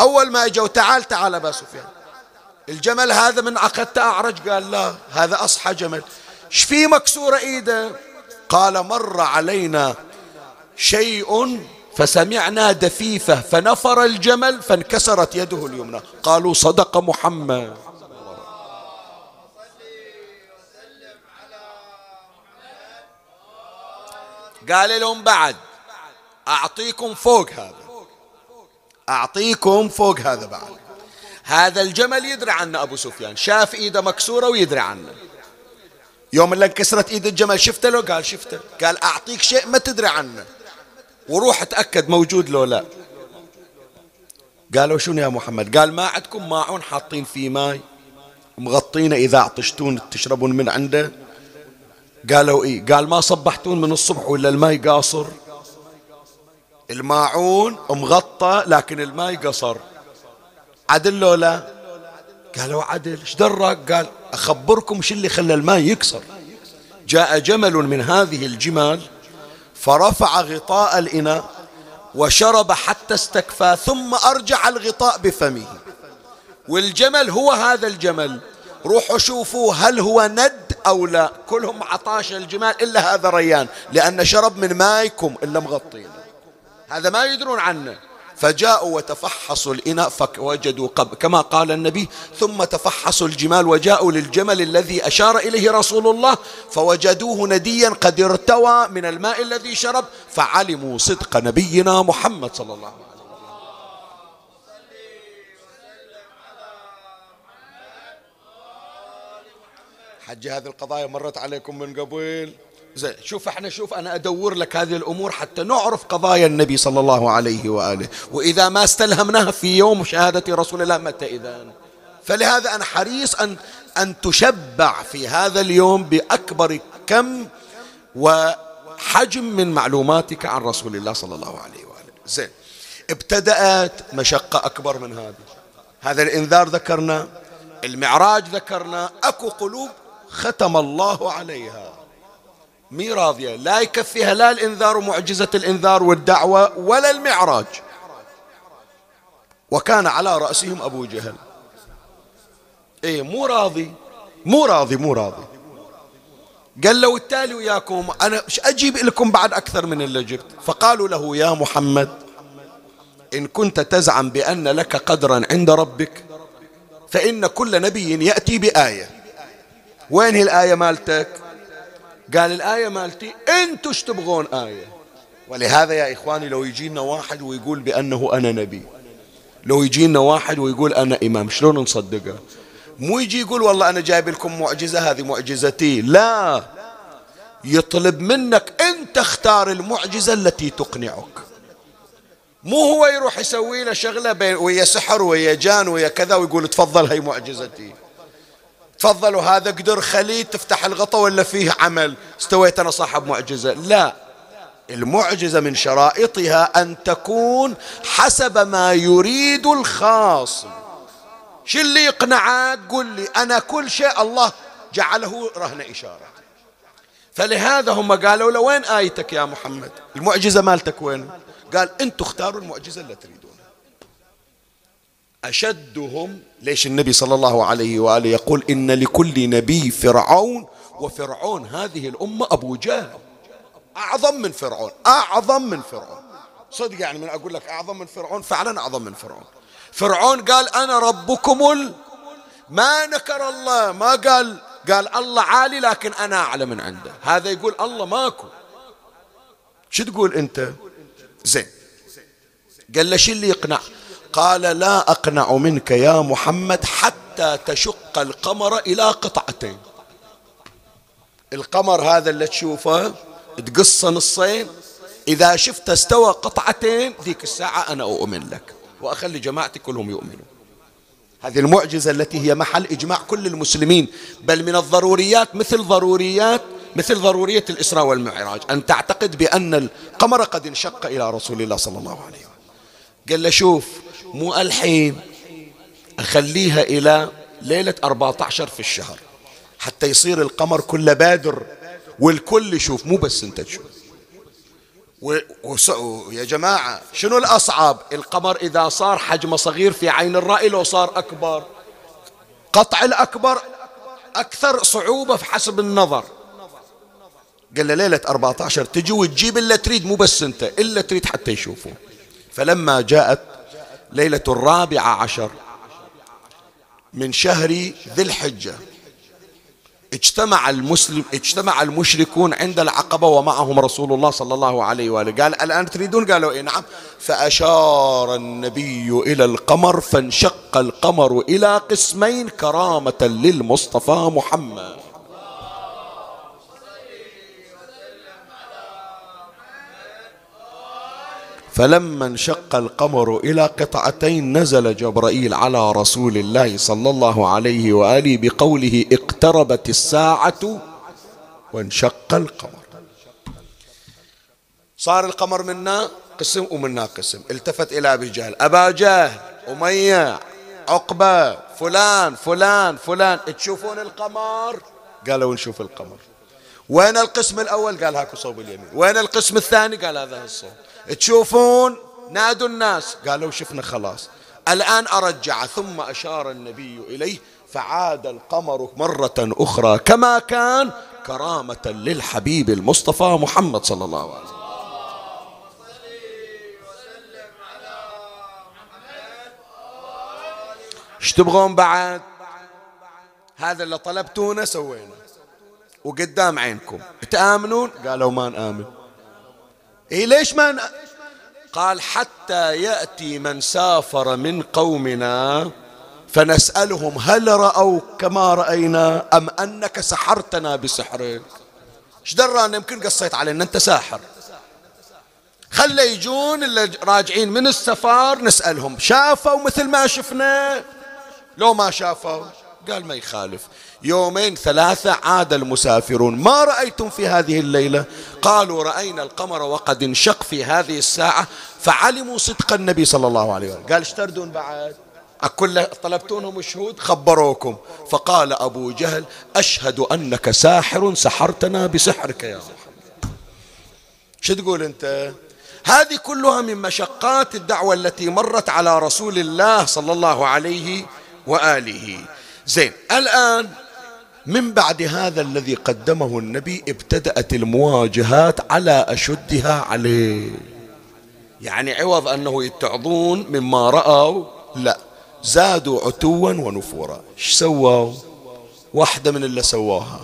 أول ما إجوا تعال تعال أبا سفيان. الجمل هذا من عقدته أعرج قال لا هذا أصحى جمل. شفي مكسورة إيده؟ قال مر علينا شيء فسمعنا دفيفة فنفر الجمل فانكسرت يده اليمنى. قالوا صدق محمد. قال لهم بعد أعطيكم فوق هذا. أعطيكم فوق هذا بعد. هذا الجمل يدري عنه أبو سفيان. شاف إيده مكسورة ويدري عنه. يوم اللي انكسرت إيد الجمل شفته له قال شفته. قال أعطيك شيء ما تدري عنه. وروح اتأكد موجود لو لا. قالوا شنو يا محمد؟ قال ما عندكم ماعون حاطين فيه ماي؟ مغطينه إذا عطشتون تشربون من عنده؟ قالوا إيه؟ قال ما صبحتون من الصبح ولا الماي قاصر؟ الماعون مغطى لكن الماي قصر. عدل لو لا؟ قالوا عدل. إيش درك؟ قال أخبركم شو اللي خلى الماء يكسر. جاء جمل من هذه الجمال فرفع غطاء الإناء وشرب حتى استكفى ثم أرجع الغطاء بفمه. والجمل هو هذا الجمل. روحوا شوفوا هل هو ند أو لا. كلهم عطاش الجمال إلا هذا ريان لأن شرب من مايكم إلا مغطين هذا ما يدرون عنه. فجاءوا وتفحصوا الإناء فوجدوا قبل كما قال النبي ثم تفحصوا الجمال وجاءوا للجمل الذي أشار إليه رسول الله فوجدوه نديا قد ارتوى من الماء الذي شرب فعلموا صدق نبينا محمد صلى الله عليه وسلم. حج هذه القضايا مرت عليكم من قبل؟ زين شوف إحنا شوف أنا ادور لك هذه الأمور حتى نعرف قضايا النبي صلى الله عليه وآله. وإذا ما استلهمناها في يوم شهادة رسول الله متى إذا؟ فلهذا أنا حريص أن أن تشبع في هذا اليوم بأكبر كم وحجم من معلوماتك عن رسول الله صلى الله عليه وآله. زين ابتدأت مشقة أكبر من هذه. هذا الإنذار ذكرنا المعراج ذكرنا أكو قلوب ختم الله عليها. مي راضية. لا يكفيها لا الإنذار ومعجزة الإنذار والدعوة ولا المعراج. وكان على رأسهم أبو جهل. إيه مو راضي. مو راضي مو راضي. قال له التالي وياكم أنا مش أجيب لكم بعد أكثر من اللي جبت؟ فقالوا له يا محمد إن كنت تزعم بأن لك قدرا عند ربك فإن كل نبي يأتي بآية. وين هي الآية مالتك؟ قال الآية مالتي أنتوا إيش تبغون آية؟ ولهذا يا إخواني لو يجينا واحد ويقول بأنه أنا نبي لو يجينا واحد ويقول أنا إمام شلون نصدقه؟ مو يجي يقول والله أنا جايب لكم معجزة هذه معجزتي لا. يطلب منك أنت اختار المعجزة التي تقنعك. مو هو يروح يسوي له شغلة ويا سحر ويا جان ويا كذا ويقول تفضل هي معجزتي. تفضلوا هذا قدر خليه تفتح الغطاء ولا فيه عمل؟ استويت أنا صاحب معجزة. لا. المعجزة من شرائطها أن تكون حسب ما يريد الخاص شو اللي يقنعك؟ قل لي. أنا كل شيء الله جعله رهن إشارة. فلهذا هم قالوا له وين آيتك يا محمد؟ المعجزة مالتك وين؟ قال أنتوا اختاروا المعجزة اللي تريدون. أشدهم ليش النبي صلى الله عليه وآله يقول إن لكل نبي فرعون وفرعون هذه الأمة أبو جهل. أعظم من فرعون أعظم من فرعون. صدق يعني من أقول لك أعظم من فرعون فعلا أعظم من فرعون. فرعون قال أنا ربكم ال... ما نكر الله ما قال قال الله عالي لكن أنا أعلى من عنده. هذا يقول الله ماكو. شو تقول أنت؟ زين. قال له شو اللي يقنع؟ قال لا أقنع منك يا محمد حتى تشق القمر إلى قطعتين. القمر هذا اللي تشوفه تقصه نصين. إذا شفت استوى قطعتين ذيك الساعة أنا أؤمن لك وأخلي جماعتي كلهم يؤمنوا. هذه المعجزة التي هي محل إجماع كل المسلمين بل من الضروريات مثل ضروريات مثل ضرورية الإسراء والمعراج. أن تعتقد بأن القمر قد انشق إلى رسول الله صلى الله عليه وسلم. قال له شوف مو ألحين. أخليها إلى ليلة 14 في الشهر حتى يصير القمر كله بادر والكل يشوف مو بس أنت تشوف. ويا جماعة شنو الأصعب؟ القمر إذا صار حجمه صغير في عين الرائي لو صار أكبر. قطع الأكبر أكثر صعوبة في حسب النظر. قال له ليلة 14 تجي وتجيب اللي تريد مو بس أنت الا تريد حتى يشوفوا فلما جاءت ليلة الرابعة عشر من شهر ذي الحجة. اجتمع المسلم اجتمع المشركون عند العقبة ومعهم رسول الله صلى الله عليه وآله. قال الآن تريدون؟ قالوا إيه نعم. فأشار النبي إلى القمر فانشق القمر إلى قسمين كرامة للمصطفى محمد. فلما انشق القمر إلى قطعتين نزل جبرائيل على رسول الله صلى الله عليه وآله بقوله اقتربت الساعة وانشق القمر. صار القمر منا قسم ومنا قسم. التفت إلى أبي جهل. أبا جهل أمية عقبة فلان فلان فلان. تشوفون القمر؟ قالوا نشوف القمر. وين القسم الأول؟ قال هاكو صوب اليمين. وين القسم الثاني؟ قال هذا الصوب. تشوفون؟ نادوا الناس. قالوا شفنا خلاص. الآن أرجع ثم أشار النبي إليه فعاد القمر مرة أخرى كما كان كرامة للحبيب المصطفى محمد صلى الله عليه وسلم. إيش تبغون بعد؟ هذا اللي طلبتونه سوينا وقدام عينكم. تآمنون قالوا ما نآمن. إيه ليش ما ن... قال حتى يأتي من سافر من قومنا فنسألهم هل رأوا كما رأينا أم أنك سحرتنا بسحرك إيش درانا يمكن قصيت علينا؟ أنت ساحر. خلى يجون اللي راجعين من السفر نسألهم. شافوا مثل ما شفنا؟ لو ما شافوا قال ما يخالف. يومين ثلاثة عاد المسافرون. ما رأيتم في هذه الليلة؟ قالوا رأينا القمر وقد انشق في هذه الساعة فعلموا صدق النبي صلى الله عليه وسلم. قال اشتردون بعد. أكل طلبتونهم الشهود خبروكم. فقال أبو جهل أشهد أنك ساحر سحرتنا بسحرك يا محمد. شو تقول أنت؟ هذه كلها من مشقات الدعوة التي مرت على رسول الله صلى الله عليه وآله. زين الآن من بعد هذا الذي قدمه النبي ابتدأت المواجهات على أشدها عليه. يعني عوض أنه يتعظون مما رأوا؟ لا. زادوا عتوا ونفورا. إيش سووا؟ واحدة من اللي سواها.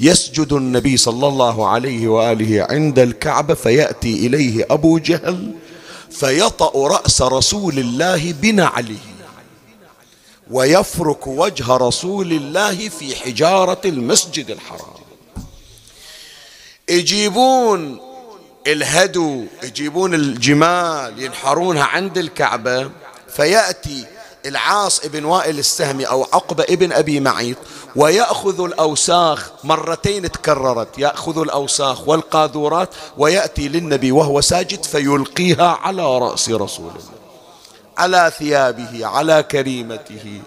يسجد النبي صلى الله عليه وآله عند الكعبة فيأتي إليه أبو جهل فيطأ رأس رسول الله بنعله. ويفرك وجه رسول الله في حجارة المسجد الحرام. يجيبون الهدو يجيبون الجمال ينحرونها عند الكعبة فيأتي العاص ابن وائل السهمي أو عقبة ابن أبي معيط ويأخذ الأوساخ مرتين تكررت يأخذ الأوساخ والقاذورات ويأتي للنبي وهو ساجد فيلقيها على رأس رسول الله. على ثيابه على كريمته.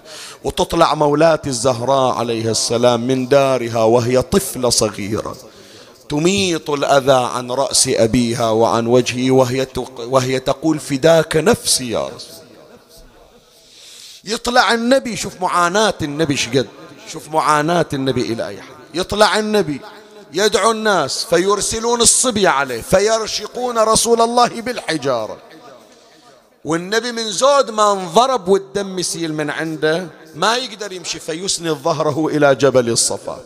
وتطلع مولاة الزهراء عليها السلام من دارها وهي طفلة صغيرة. تميط الأذى عن رأس أبيها وعن وجهه وهي, وهي تقول فداك نفسي يا رسول يطلع النبي شوف معاناة النبي شقد شوف معاناة النبي إلى أي حد. يطلع النبي يدعو الناس فيرسلون الصبي عليه فيرشقون رسول الله بالحجارة. والنبي من زود ما انضرب والدم يسيل من عنده ما يقدر يمشي فيسند ظهره إلى جبل الصفا.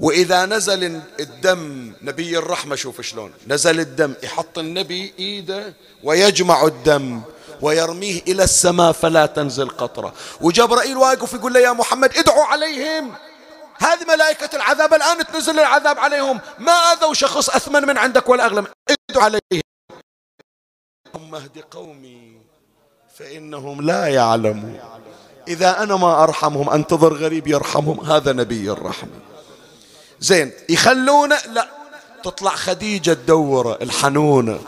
وإذا نزل الدم نبي الرحمة شوف شلون نزل الدم يحط النبي إيده ويجمع الدم ويرميه إلى السماء فلا تنزل قطرة. وجبرائيل واقف يقول له يا محمد ادعوا عليهم. هذه ملائكة العذاب الآن تنزل العذاب عليهم. ما أذوا شخص أثمن من عندك ولا أغلى ادعوا عليهم. اهد قومي فإنهم لا يعلمون. إذا أنا ما أرحمهم أنتظر غريب يرحمهم. هذا نبي الرحمة. زين يخلونه لا تطلع خديجة تدور الحنونة.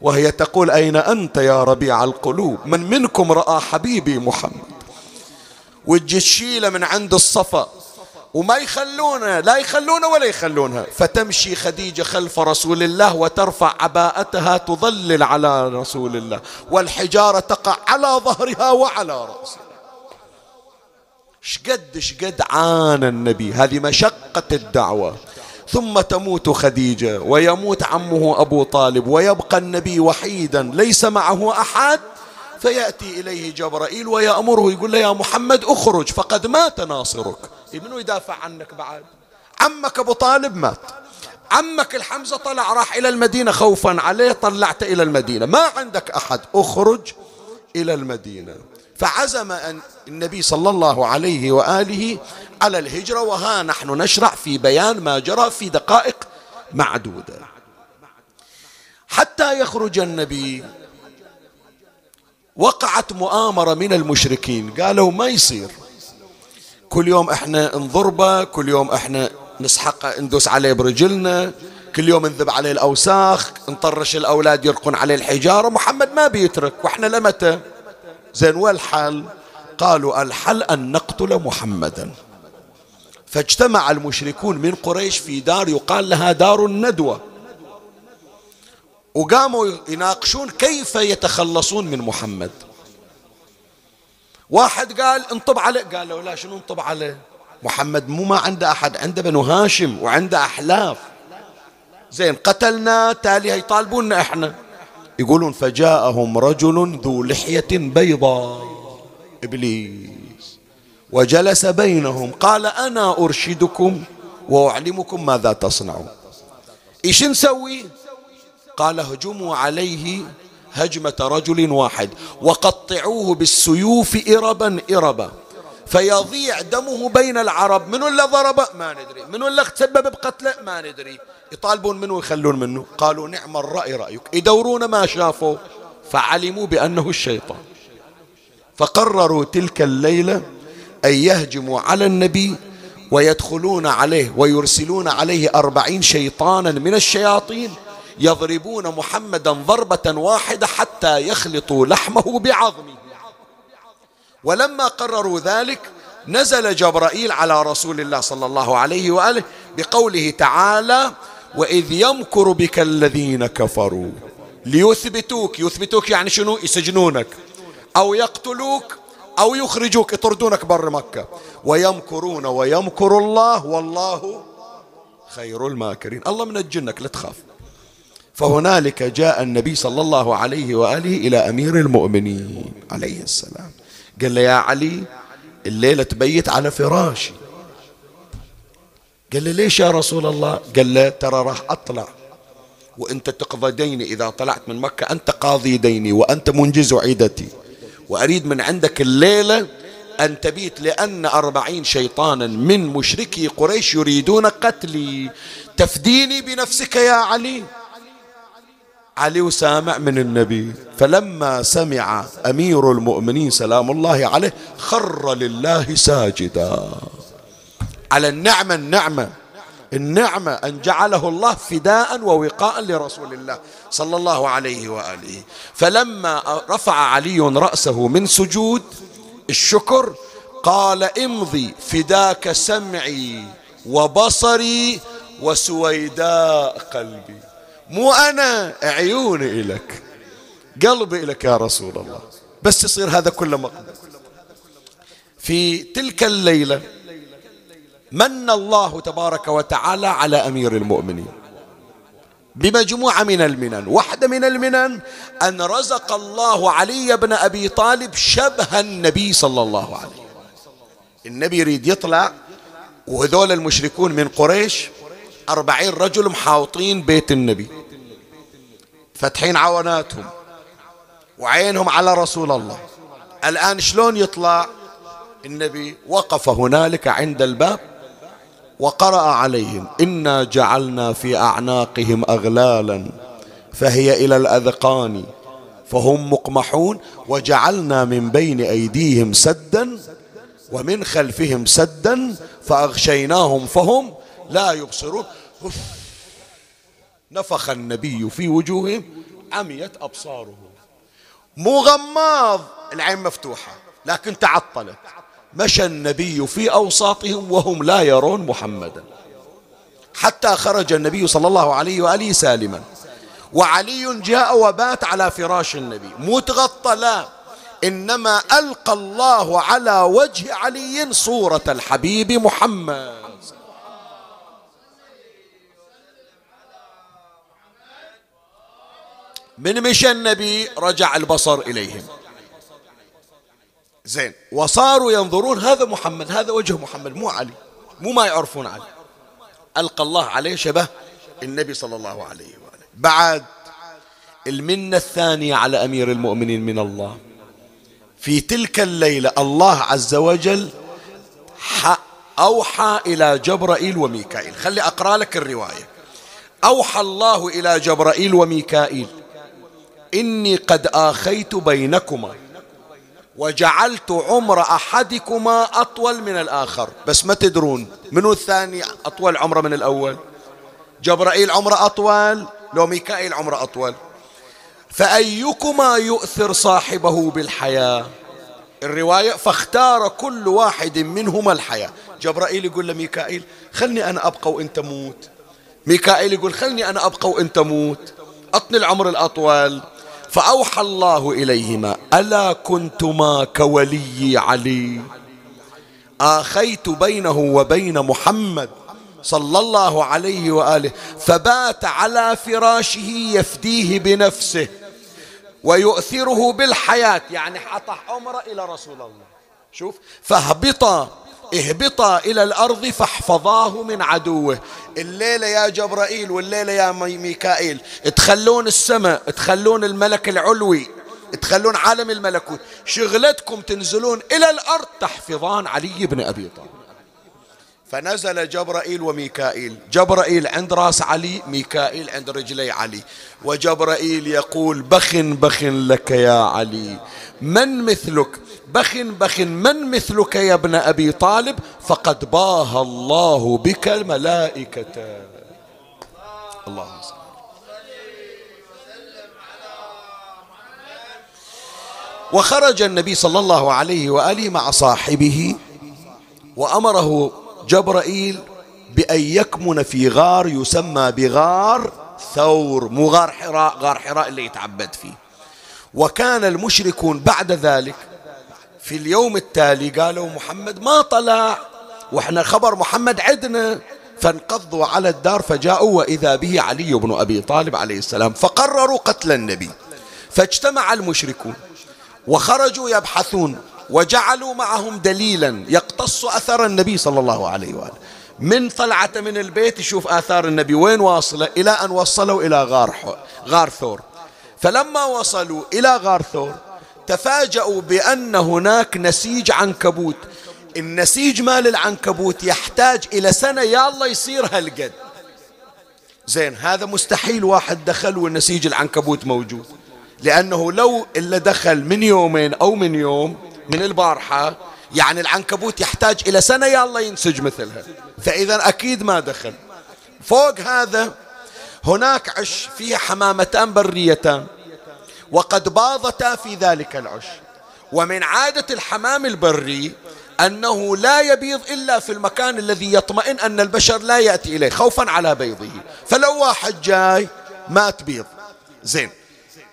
وهي تقول أين أنت يا ربيع القلوب؟ من منكم رأى حبيبي محمد؟ وتجي تشيله من عند الصفا. وما يخلونه لا يخلونه ولا يخلونها فتمشي خديجة خلف رسول الله وترفع عباءتها تظلل على رسول الله والحجارة تقع على ظهرها وعلى رأسها. شقد شقد عانى النبي هذه مشقة الدعوة. ثم تموت خديجة ويموت عمه أبو طالب ويبقى النبي وحيدا ليس معه أحد. فيأتي إليه جبرائيل ويأمره يقول له يا محمد أخرج فقد مات ناصرك. منو يدافع عنك بعد؟ عمك أبو طالب مات. عمك الحمزة طلع راح إلى المدينة خوفا عليه طلعت إلى المدينة. ما عندك أحد أخرج إلى المدينة. فعزم أن النبي صلى الله عليه وآله على الهجرة وها نحن نشرع في بيان ما جرى في دقائق معدودة. حتى يخرج النبي وقعت مؤامرة من المشركين. قالوا ما يصير؟ كل يوم إحنا نضربه كل يوم إحنا نسحق ندوس عليه برجلنا كل يوم نذب عليه الأوساخ نطرش الأولاد يرقون عليه الحجارة. محمد ما بيترك وإحنا لمتى؟ زين والحل؟ قالوا الحل أن نقتل محمدا. فاجتمع المشركون من قريش في دار يقال لها دار الندوة. وقاموا يناقشون كيف يتخلصون من محمد. واحد قال انطب عليه قال له لا شنو انطب عليه؟ محمد مو ما عنده أحد عنده بنو هاشم وعنده أحلاف. زين قتلنا تالي يطالبوننا إحنا. يقولون فجاءهم رجل ذو لحية بيضاء إبليس. وجلس بينهم قال أنا أرشدكم وأعلمكم ماذا تصنعون. إيش نسوي؟ قال هجموا عليه هجمة رجل واحد. وقطعوه بالسيوف إربا إربا. فيضيع دمه بين العرب. منو اللي ضربه ما ندري. منو اللي تسبب بقتله؟ ما ندري. يطالبون منه ويخلون منه. قالوا نعم الرأي رأيك. يدورون ما شافوا. فعلموا بأنه الشيطان. فقرروا تلك الليلة أن يهجموا على النبي ويدخلون عليه ويرسلون عليه أربعين شيطانا من الشياطين. يضربون محمدا ضربة واحدة حتى يخلطوا لحمه بعظمه. ولما قرروا ذلك نزل جبرائيل على رسول الله صلى الله عليه وآله بقوله تعالى وإذ يمكر بك الذين كفروا. ليثبتوك يثبتوك يعني شنو؟ يسجنونك. أو يقتلوك أو يخرجوك يطردونك بر مكة. ويمكرون ويمكر الله والله خير الماكرين. الله منجنك لا تخاف. فهنالك جاء النبي صلى الله عليه وآله إلى أمير المؤمنين عليه السلام. قال له يا علي الليلة تبيت على فراشي. قال له ليش يا رسول الله؟ قال له ترى راح أطلع. وأنت تقضى ديني إذا طلعت من مكة أنت قاضي ديني وأنت منجز عيدتي. وأريد من عندك الليلة أن تبيت لأن أربعين شيطانا من مشركي قريش يريدون قتلي. تفديني بنفسك يا علي؟ علي وسامع من النبي فلما سمع أمير المؤمنين سلام الله عليه خر لله ساجدا. على النعمة النعمة النعمة أن جعله الله فداء ووقاء لرسول الله صلى الله عليه وآله. فلما رفع علي رأسه من سجود الشكر قال امضي فداك سمعي وبصري وسويداء قلبي. مو أنا عيوني إلك قلبي إلك يا رسول الله. بس يصير هذا كله مقبول في تلك الليلة من الله تبارك وتعالى على أمير المؤمنين. بمجموعة من المنن. واحدة من المنن أن رزق الله علي بن أبي طالب شبه النبي صلى الله عليه النبي يريد يطلع وهذول المشركون من قريش أربعين رجل محاوطين بيت النبي فتحين عوناتهم وعينهم على رسول الله. الآن شلون يطلع؟ النبي وقف هنالك عند الباب وقرأ عليهم إنا جعلنا في أعناقهم أغلالا فهي إلى الأذقان فهم مقمحون وجعلنا من بين أيديهم سدا ومن خلفهم سدا فأغشيناهم فهم لا يبصرون. نفخ النبي في وجوههم عميت أبصارهم مو غماض العين مفتوحة لكن تعطلت. مشى النبي في أوساطهم وهم لا يرون محمدا. حتى خرج النبي صلى الله عليه وآله سالما. وعلي جاء وبات على فراش النبي. متغطى لا إنما ألقى الله على وجه علي صورة الحبيب محمد. من مشى النبي رجع البصر إليهم. زين وصاروا ينظرون هذا محمد هذا وجه محمد مو علي مو ما يعرفون علي. ألقى الله عليه شبه النبي صلى الله عليه وآله. بعد المنة الثانية على أمير المؤمنين من الله. في تلك الليلة الله عز وجل أوحى إلى جبرائيل وميكائيل. خلي أقرأ لك الرواية. أوحى الله إلى جبرائيل وميكائيل. إني قد آخيت بينكما وجعلت عمر أحدكما أطول من الآخر. بس ما تدرون منو الثاني أطول عمره من الأول؟ جبرائيل عمره أطول لو ميكائيل عمره أطول. فأيكما يؤثر صاحبه بالحياة؟ الرواية فاختار كل واحد منهما الحياة. جبرائيل يقول لميكائيل خلني أنا أبقى وإنت موت. ميكائيل يقول خلني أنا أبقى وإنت موت. أطني العمر الأطول. فأوحى الله إليهما ألا كنتما كولي علي؟ آخيت بينه وبين محمد صلى الله عليه وآله فبات على فراشه يفديه بنفسه ويؤثره بالحياة. يعني حطح عمره إلى رسول الله. شوف فاهبطا. اهبطا إلى الأرض فاحفظاه من عدوه. الليلة يا جبرائيل والليلة يا ميكائيل. تخلون السماء تخلون الملك العلوي تخلون عالم الملكوت. شغلتكم تنزلون إلى الأرض تحفظان علي بن أبي طالب. فنزل جبرائيل وميكائيل. جبرائيل عند راس علي ميكائيل عند رجلي علي. وجبرائيل يقول بخ بخ لك يا علي. من مثلك؟ بخ بخ من مثلك يا ابن أبي طالب؟ فقد باه الله بك الملائكة. اللهم صل وخرج النبي صلى الله عليه وآله مع صاحبه وأمره جبرائيل بأن يكمن في غار يسمى بغار ثور مو غار حراء غار حراء اللي يتعبد فيه. وكان المشركون بعد ذلك في اليوم التالي قالوا محمد ما طلع وإحنا خبر محمد عدنا فانقضوا على الدار فجاءوا وإذا به علي بن أبي طالب عليه السلام فقرروا قتل النبي فاجتمع المشركون وخرجوا يبحثون وجعلوا معهم دليلا يقتص أثر النبي صلى الله عليه وآله. من طلعته من البيت يشوف آثار النبي وين واصلة؟ إلى أن وصلوا إلى غار غار ثور. فلما وصلوا إلى غار ثور تفاجأوا بأن هناك نسيج عنكبوت. النسيج مال العنكبوت يحتاج إلى سنة يا الله يصير هالقد. زين هذا مستحيل واحد دخل والنسيج العنكبوت موجود. لأنه لو إلا دخل من يومين أو من يوم من البارحة يعني العنكبوت يحتاج إلى سنة يا الله ينسج مثلها. فإذا أكيد ما دخل. فوق هذا هناك عش فيه حمامتان بريتان. وقد باضتا في ذلك العش. ومن عادة الحمام البري أنه لا يبيض إلا في المكان الذي يطمئن أن البشر لا يأتي إليه خوفا على بيضه. فلو واحد جاي ما تبيض. زين.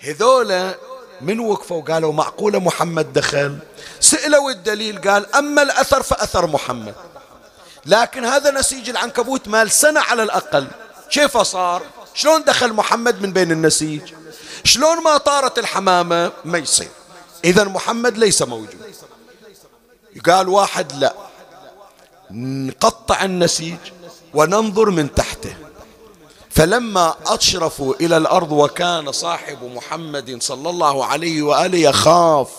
هذولا من وقفوا قالوا معقولة محمد دخل؟ سئلوا الدليل قال أما الأثر فأثر محمد. لكن هذا نسيج العنكبوت مال سنة على الأقل. كيف صار؟ شلون دخل محمد من بين النسيج؟ شلون ما طارت الحمامة ما يصير. إذا محمد ليس موجود. قال واحد لا. نقطع النسيج وننظر من تحته. فلما أشرفوا إلى الأرض وكان صاحب محمد صلى الله عليه وآله يخاف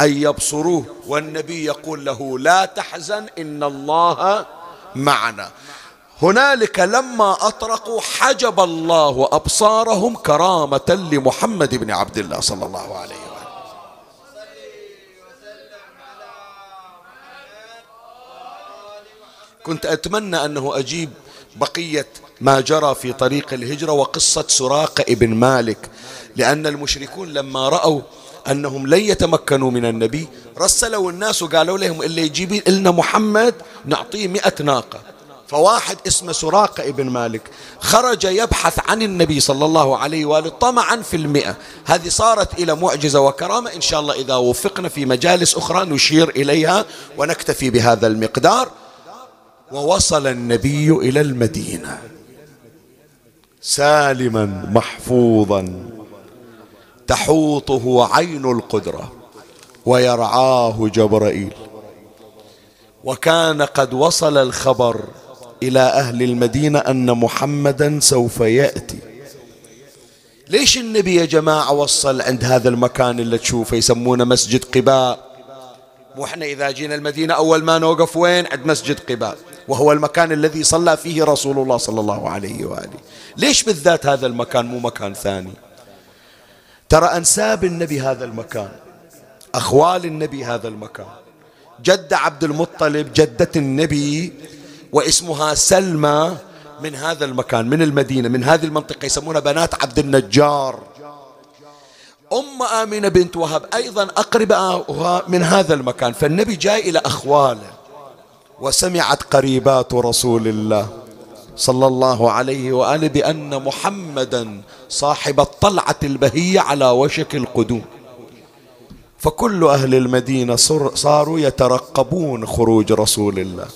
أن يبصروه والنبي يقول له لا تحزن إن الله معنا. هنالك لما أطرقوا حجب الله أبصارهم كرامة لمحمد بن عبد الله صلى الله عليه وسلم. كنت أتمنى أنه أجيب بقية ما جرى في طريق الهجرة وقصة سراقة ابن مالك لأن المشركون لما رأوا أنهم لن يتمكنوا من النبي رسلوا الناس وقالوا لهم اللي يجيب لنا محمد نعطيه مئة ناقة. فواحد اسمه سراقة ابن مالك خرج يبحث عن النبي صلى الله عليه وآله طمعا في المئة. هذه صارت إلى معجزة وكرامة. إن شاء الله إذا وفقنا في مجالس أخرى نشير إليها ونكتفي بهذا المقدار. ووصل النبي إلى المدينة سالما محفوظا. تحوطه عين القدرة ويرعاه جبرائيل. وكان قد وصل الخبر إلى أهل المدينة أن محمدا سوف يأتي. ليش النبي يا جماعة وصل عند هذا المكان اللي تشوفه؟ يسمونه مسجد قباء. وإحنا إذا جينا المدينة أول ما نوقف وين؟ عند مسجد قباء. وهو المكان الذي صلى فيه رسول الله صلى الله عليه وآله. ليش بالذات هذا المكان مو مكان ثاني؟ ترى أنساب النبي هذا المكان أخوال النبي هذا المكان. جد عبد المطلب جدة النبي واسمها سلمى من هذا المكان من المدينة من هذه المنطقة يسمونها بنات عبد النجار. أم آمنة بنت وهب أيضا أقربها من هذا المكان فالنبي جاء إلى أخواله وسمعت قريبات رسول الله صلى الله عليه وآله بأن محمدا صاحب الطلعة البهية على وشك القدوم. فكل أهل المدينة صاروا يترقبون خروج رسول الله.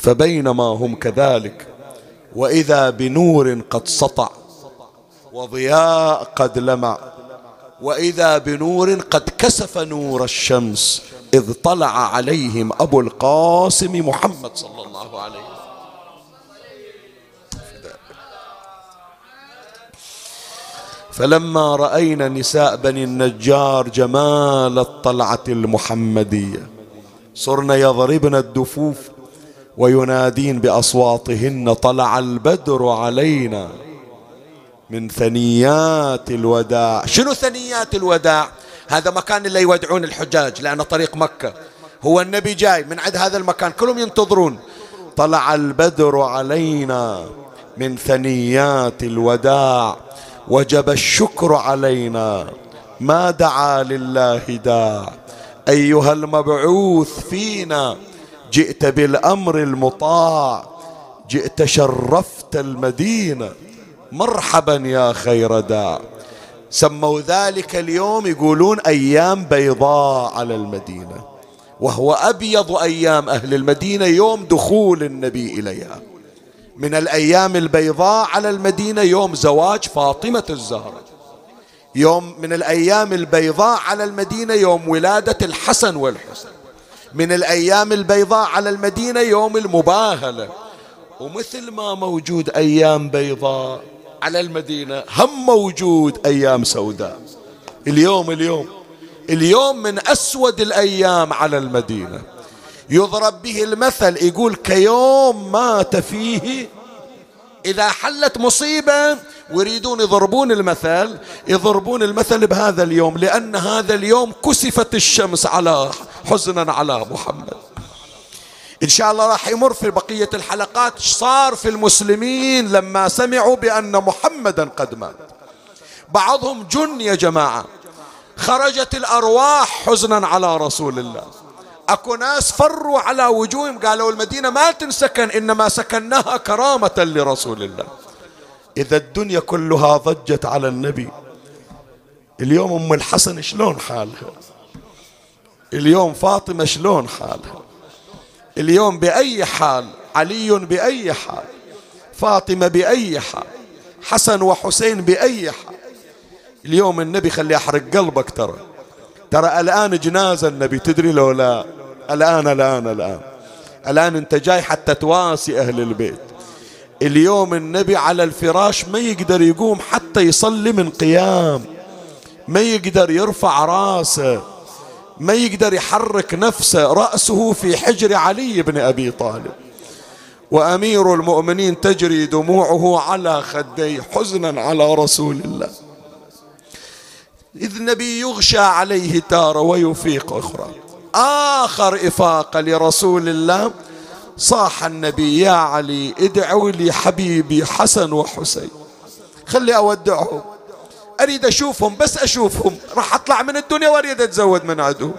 فبينما هم كذلك وإذا بنور قد سطع وضياء قد لمع وإذا بنور قد كسف نور الشمس إذ طلع عليهم أبو القاسم محمد صلى الله عليه وسلم. فلما رأينا نساء بني النجار جمال الطلعة المحمدية صرنا يضربن الدفوف وينادين بأصواتهن طلع البدر علينا من ثنيات الوداع. شنو ثنيات الوداع؟ هذا مكان اللي يودعون الحجاج لأنه طريق مكة. هو النبي جاي من عند هذا المكان كلهم ينتظرون. طلع البدر علينا من ثنيات الوداع. وجب الشكر علينا. ما دعا لله داع. أيها المبعوث فينا. جئت بالأمر المطاع جئت شرفت المدينة. مرحبا يا خير داع. سموا ذلك اليوم يقولون أيام بيضاء على المدينة. وهو أبيض أيام أهل المدينة يوم دخول النبي إليها. من الأيام البيضاء على المدينة يوم زواج فاطمة الزهراء يوم من الأيام البيضاء على المدينة يوم ولادة الحسن والحسين من الأيام البيضاء على المدينة يوم المباهلة. ومثل ما موجود أيام بيضاء على المدينة هم موجود أيام سوداء. اليوم اليوم اليوم من أسود الأيام على المدينة. يضرب به المثل يقول كيوم مات فيه إذا حلت مصيبة ويريدون يضربون المثل يضربون المثل بهذا اليوم لأن هذا اليوم كسفت الشمس على حزنا على محمد. إن شاء الله راح يمر في بقية الحلقات. صار في المسلمين لما سمعوا بأن محمدا قد مات؟ بعضهم جن يا جماعة. خرجت الأرواح حزنا على رسول الله. أكو ناس فروا على وجوههم قالوا المدينة ما تنسكن إنما سكناها كرامة لرسول الله. إذا الدنيا كلها ضجت على النبي. اليوم أم الحسن شلون حالها؟ اليوم فاطمة شلون حالها؟ اليوم بأي حال؟ علي بأي حال؟ فاطمة بأي حال؟ حسن وحسين بأي حال؟ اليوم النبي خلي يحرق قلبك ترى. ترى الآن جنازة النبي تدري لو لا؟ الآن الآن الآن. الآن أنت جاي حتى تواسي أهل البيت. اليوم النبي على الفراش ما يقدر يقوم حتى يصلي من قيام. ما يقدر يرفع راسه. ما يقدر يحرك نفسه رأسه في حجر علي بن أبي طالب. وأمير المؤمنين تجري دموعه على خديه حزنا على رسول الله. إذ النبي يغشى عليه تارة ويفيق أخرى. آخر إفاقة لرسول الله صاح النبي يا علي ادعوا لي حبيبي حسن وحسين. خلي أودعهم أريد أشوفهم بس أشوفهم. راح أطلع من الدنيا وأريد أتزود من عدو.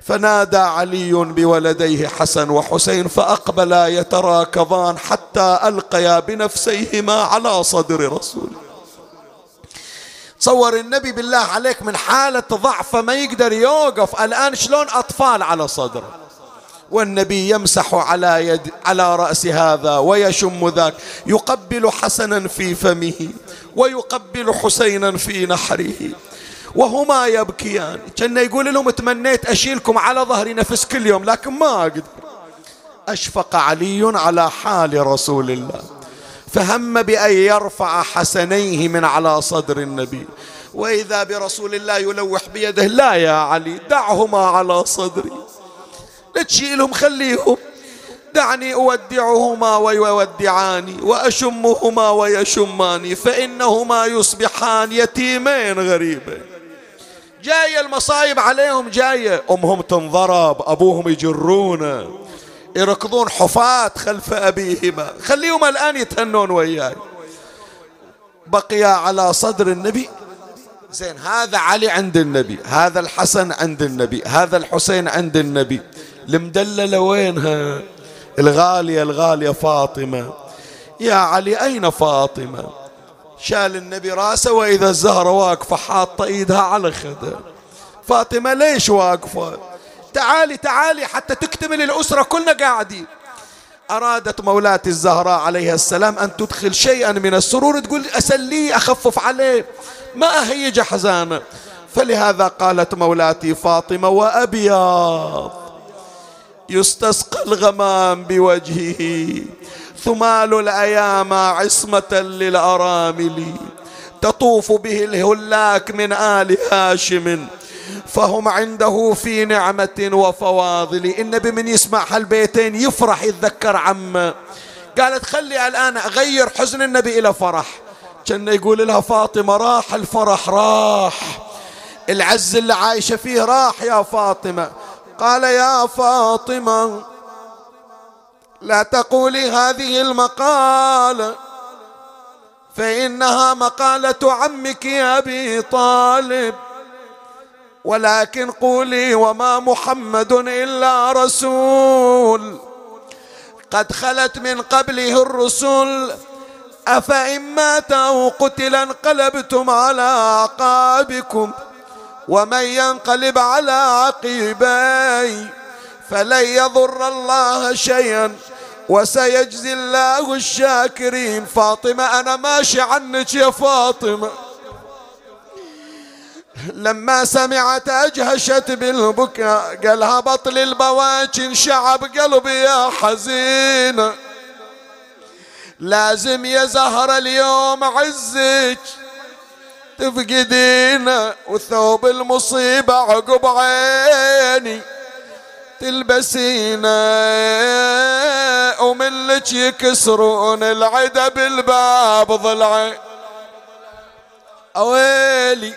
فنادى علي بولديه حسن وحسين فأقبلا يتراكضان حتى ألقيا بنفسيهما على صدر رسول تصور النبي بالله عليك من حالة ضعف ما يقدر يوقف. الآن شلون أطفال على صدره؟ والنبي يمسح على يد على رأس هذا ويشم ذاك. يقبل حسنا في فمه ويقبل حسينا في نحره. وهما يبكيان. كأن يقول لهم تمنيت أشيلكم على ظهري نفس كل يوم لكن ما أقدر. أشفق علي على حال رسول الله. فهم بأن يرفع حسنيه من على صدر النبي. وإذا برسول الله يلوح بيده لا يا علي دعهما على صدري. لا تشيلهم خليهم. دعني أودعهما ويودعاني وأشمهما ويشماني فإنهما يصبحان يتيمين غريبين. جاية المصايب عليهم جاية أمهم تنضرب أبوهم يجرونه يركضون حفاة خلف أبيهما. خليهم الآن يتهنون وياي. بقيا على صدر النبي. زين هذا علي عند النبي هذا الحسن عند النبي هذا الحسين عند النبي. المدللة وينها؟ الغالية الغالية فاطمة. يا علي أين فاطمة؟ شال النبي رأسه وإذا الزهرة واقفة حاطة إيدها على خده. فاطمة ليش واقفة؟ تعالي تعالي حتى تكتمل الأسرة كلنا قاعدين. أرادت مولاتي الزهراء عليها السلام أن تدخل شيئا من السرور تقول أسليه أخفف عليه. ما أهيج حزانه فلهذا قالت مولاتي فاطمة وأبيض. يستسقى الغمام بوجهه ثمال الأيام عصمة للأرامل. تطوف به الهلاك من آل هاشم فهم عنده في نعمة وفواضل. النبي من يسمع هالبيتين يفرح يتذكر عمه قالت خلي الآن أغير حزن النبي إلى فرح. كان يقول لها فاطمة راح الفرح راح. العز اللي عايشة فيه راح يا فاطمة. قال يا فاطمة لا تقولي هذه المقالة فإنها مقالة عمك أبي طالب. ولكن قولي وما محمد إلا رسول. قد خلت من قبله الرسل أفإن مات أو قتل انقلبتم على أعقابكم. ومن ينقلب على عقيبي فلن يضر الله شيئا. وسيجزي الله الشاكرين. فاطمة أنا ماشي عنك يا فاطمة. لما سمعت أجهشت بالبكاء قال هبط للبواكن شعب قلبي يا حزين. لازم يا زهر اليوم عزك. تفقدينا وثوب المصيبة عقب عيني. تلبسينا وملك يكسرون العدا بالباب ضلعي. أويلي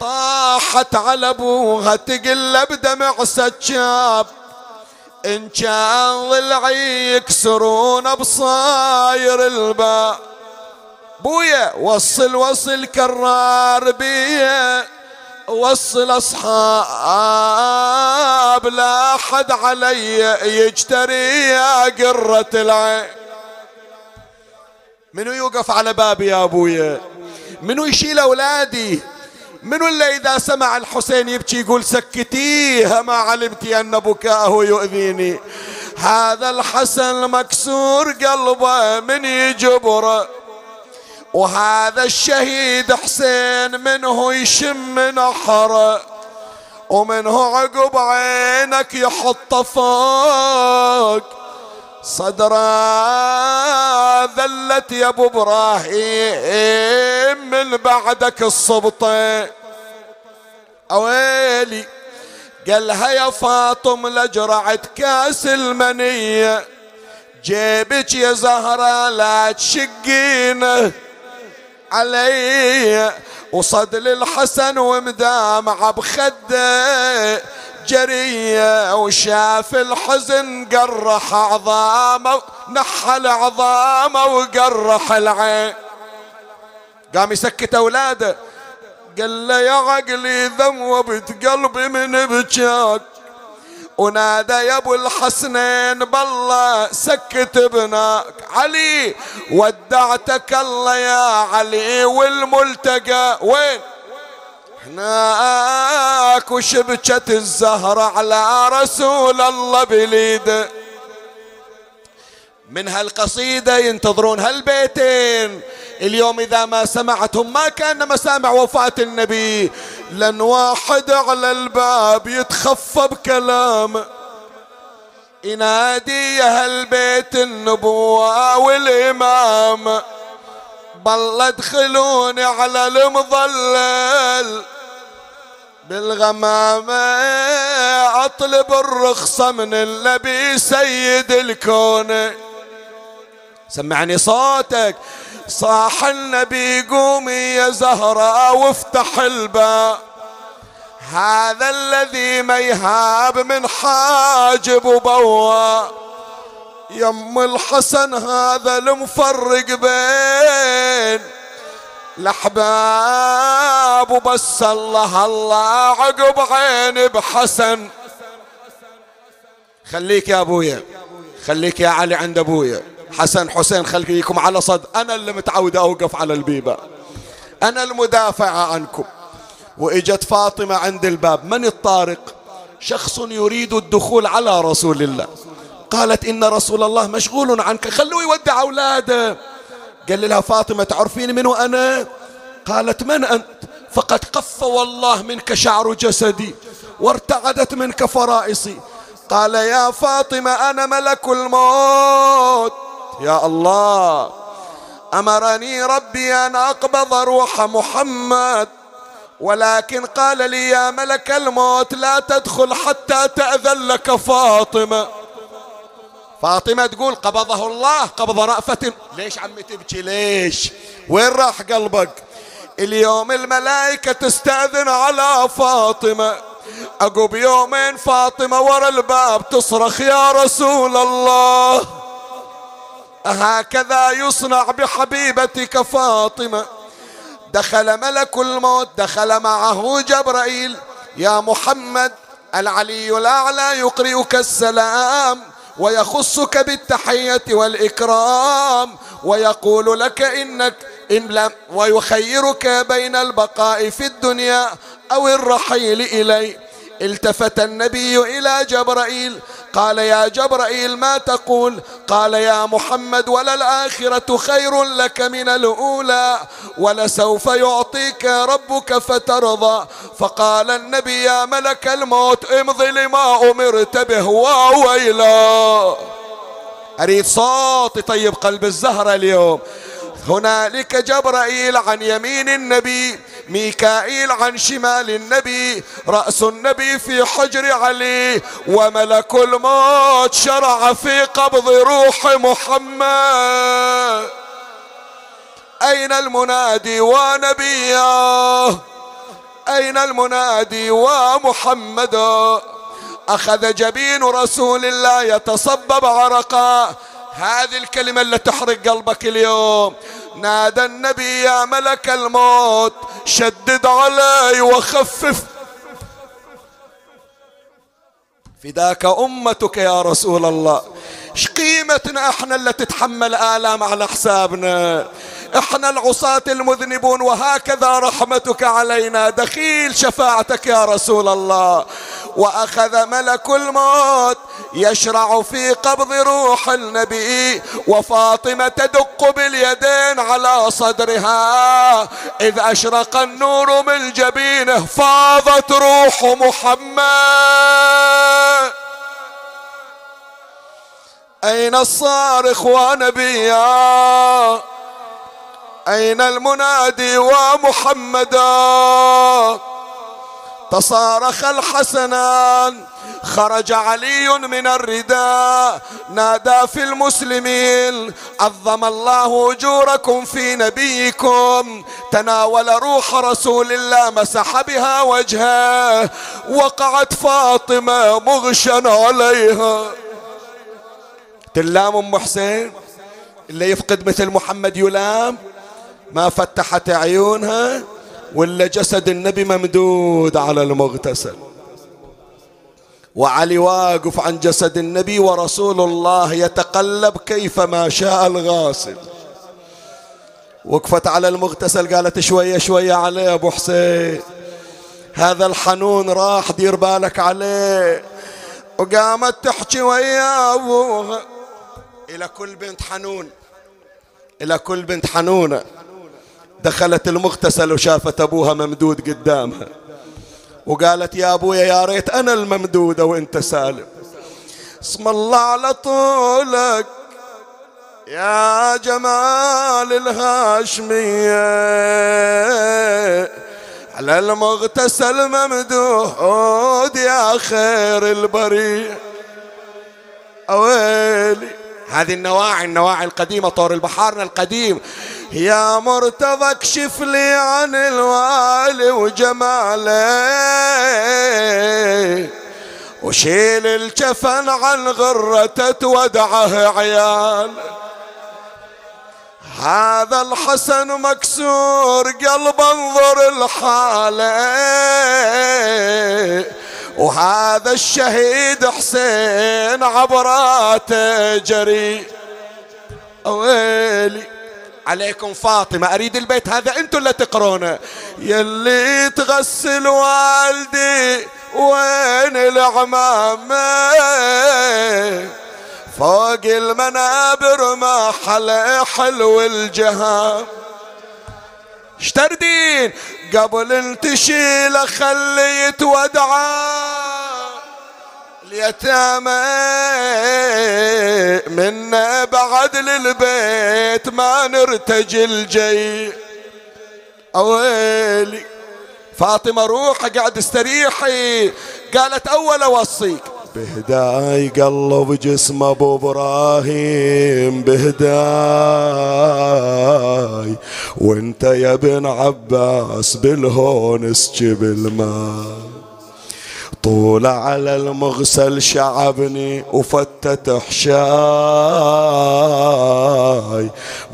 طاحت على أبوها تقلب دمع سجاب. إن كان ضلعي يكسرون بصاير الباب. بويا وصل وصل كرار بيا. وصل أصحاب لا حد علي يجتري يا قرة العين. منو يوقف على بابي يا أبويا؟ منو يشيل أولادي؟ من ولا إذا سمع الحسين يبكي يقول سكتيه ما علمتي أن بكاءه يؤذيني. هذا الحسن مكسور قلبه من يجبره. وهذا الشهيد حسين منه يشم نحره ومنه عقب عينك يحط فوق. صدره ذلت يا أبو إبراهيم من بعدك الصبطه أويلي قالها يا فاطم لجرعت كأس المنية. جيبك يا زهرة لا تشقينه. علي وصدل الحسن ومدامع بخده جرية وشاف الحزن قرح عظامه نحل عظامه وقرح العين. قام يسكت أولاده قال له يا عقلي ذوبت قلبي من بجاك ونادى يا أبو الحسنين بالله سكت ابنك. علي ودعتك الله يا علي والملتقى. وين؟ هناك وشبكت الزهرة على رسول الله بليده من هالقصيدة ينتظرون هالبيتين. اليوم إذا ما سمعتهم ما كان مسامع وفاة النبي. لن واحد على الباب يتخفى بكلامه ينادي يا هالبيت النبوة والإمام. بل ادخلوني على المظلل. بالغمامة أطلب الرخصة من النبي سيد الكون. سمعني صوتك. صاح النبي قومي يا زهراء وافتح الباب. هذا الذي ما يهاب من حاجب وبوا يم الحسن هذا المفرق بين. الاحباب وبس الله الله عقب عيني بحسن. خليك يا أبويا. خليك يا علي عند أبويا. حسن حسين خليكم على صد. أنا اللي متعود أوقف على البيبة. أنا المدافع عنكم. وإجت فاطمة عند الباب. من الطارق؟ شخص يريد الدخول على رسول الله. قالت إن رسول الله مشغول عنك. خلوه يودع أولاده. قال لها فاطمة تعرفين من أنا؟ قالت من أنت؟ فقد قف والله منك شعر جسدي وارتعدت منك فرائصي. قال يا فاطمة أنا ملك الموت. يا الله أمرني ربي أن أقبض روح محمد ولكن قال لي يا ملك الموت لا تدخل حتى تأذن لك فاطمة. فاطمة تقول قبضه الله قبض رأفة. ليش عمي تبكي؟ ليش؟ وين راح قلبك؟ اليوم الملائكة تستأذن على فاطمة. عقب يومين فاطمة ورا الباب تصرخ يا رسول الله. هكذا يصنع بحبيبتك فاطمة. دخل ملك الموت دخل معه جبرائيل. يا محمد العلي الأعلى يقرئك السلام ويخصك بالتحية والإكرام ويقول لك إنك إن لم ويخيرك بين البقاء في الدنيا أو الرحيل إلي. التفت النبي إلى جبرائيل قال يا جبرائيل ما تقول؟ قال يا محمد وللآخرة خير لك من الأولى ولسوف يعطيك ربك فترضى. فقال النبي يا ملك الموت امضي لما أمرت به وويلا. أريد صوت يطيب قلب الزهرة اليوم. هنالك جبرائيل عن يمين النبي ميكائيل عن شمال النبي رأس النبي في حجر علي. وملك الموت شرع في قبض روح محمد. أين المنادي ونبيه؟ أين المنادي ومحمدا أخذ جبين رسول الله يتصبب عرقا. هذه الكلمة اللي تحرق قلبك اليوم. نادى النبي يا ملك الموت. شدد علي وخفف. فداك أمتك يا رسول الله. إيش قيمتنا إحنا اللي تتحمل آلام على حسابنا؟ إحنا العصاة المذنبون وهكذا رحمتك علينا. دخيل شفاعتك يا رسول الله. وأخذ ملك الموت يشرع في قبض روح النبي وفاطمة تدق باليدين على صدرها. إذ أشرق النور من جبينه فاضت روح محمد. أين الصارخ ونبيا أين المنادي ومحمدا؟ تصارخ الحسنان خرج علي من الرداء. نادى في المسلمين عظم الله أجوركم في نبيكم. تناول روح رسول الله مسح بها وجهه. وقعت فاطمة مغشا عليها. تلام أم حسين اللي يفقد مثل محمد يلام ما فتحت عيونها ولا جسد النبي ممدود على المغتسل. وعلي واقف عن جسد النبي ورسول الله يتقلب كيفما شاء الغاسل. وقفت على المغتسل قالت شوية شوية عليه أبو حسين هذا الحنون راح دير بالك عليه. وقامت تحكي ويا ابوها إلى كل بنت حنون. إلى كل بنت حنونه دخلت المغتسل وشافت أبوها ممدود قدامها. وقالت يا أبويا يا ريت أنا الممدوده وأنت سالم. اسم الله على طولك يا جمال الهاشمية. على المغتسل ممدود يا خير البرية. أويلي. هذه النواعي النواعي القديمة طور البحارنا القديم. يا مرتضى اكشف لي عن الوالي وجماله وشيل الجفن عن غرته تودعه عيال هذا الحسن مكسور قلب انظر الحاله وهذا الشهيد حسين عبراته جري. ويلي عليكم فاطمة أريد البيت هذا أنتم اللي تقرونه. يلي تغسل والدي وين العمامة؟ فوق المنابر ما حلا حلو الجهام اشتردين قبل انتشيل خليت ودعا اليتامى منا بعد للبيت ما نرتجي الجي. اويلي فاطمة روح قاعد استريحي قالت أول أوصيك. بهداي قلب جسم أبو إبراهيم بهداي. وأنت يا ابن عباس بالهون اسجب الماء طول على المغسل شعبني وفتت حشاي.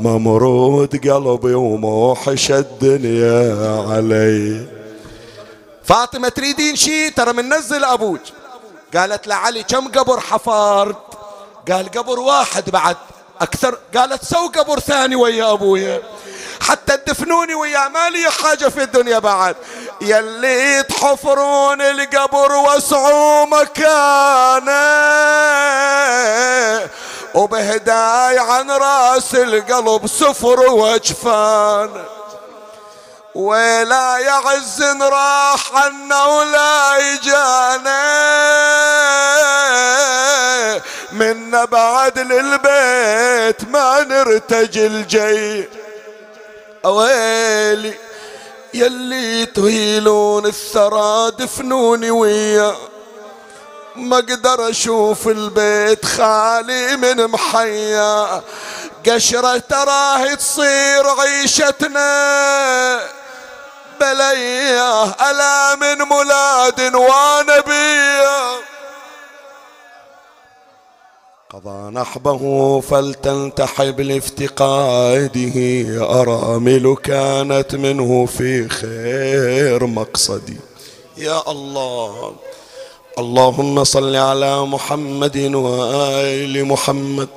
ممرود قلبي وموحش الدنيا علي. فاطمة تريدين شي؟ ترى مننزل أبوك. قالت لعلي كم قبر حفرت؟ قال قبر واحد بعد أكثر. قالت سو قبر ثاني ويا أبويا حتى تدفنوني ويا مالي حاجة في الدنيا بعد. يلي تحفرون القبر وسعوا مكانه. وبهداي عن رأس القلب سفر وجفان ولا يعز راح عنا ولا يجانا منا بعد للبيت ما نرتجي الجي. أويلي يلي تهيلون الثرى دفنوني ويا. ما أقدر أشوف البيت خالي من محيا. قشرة تراه تصير عيشتنا. بليه ألا من مولاد ونبيه قضى نحبه فلتنتحب لافتقاده أرامل كانت منه في خير مقصدي يا الله اللهم صل على محمد وآل محمد.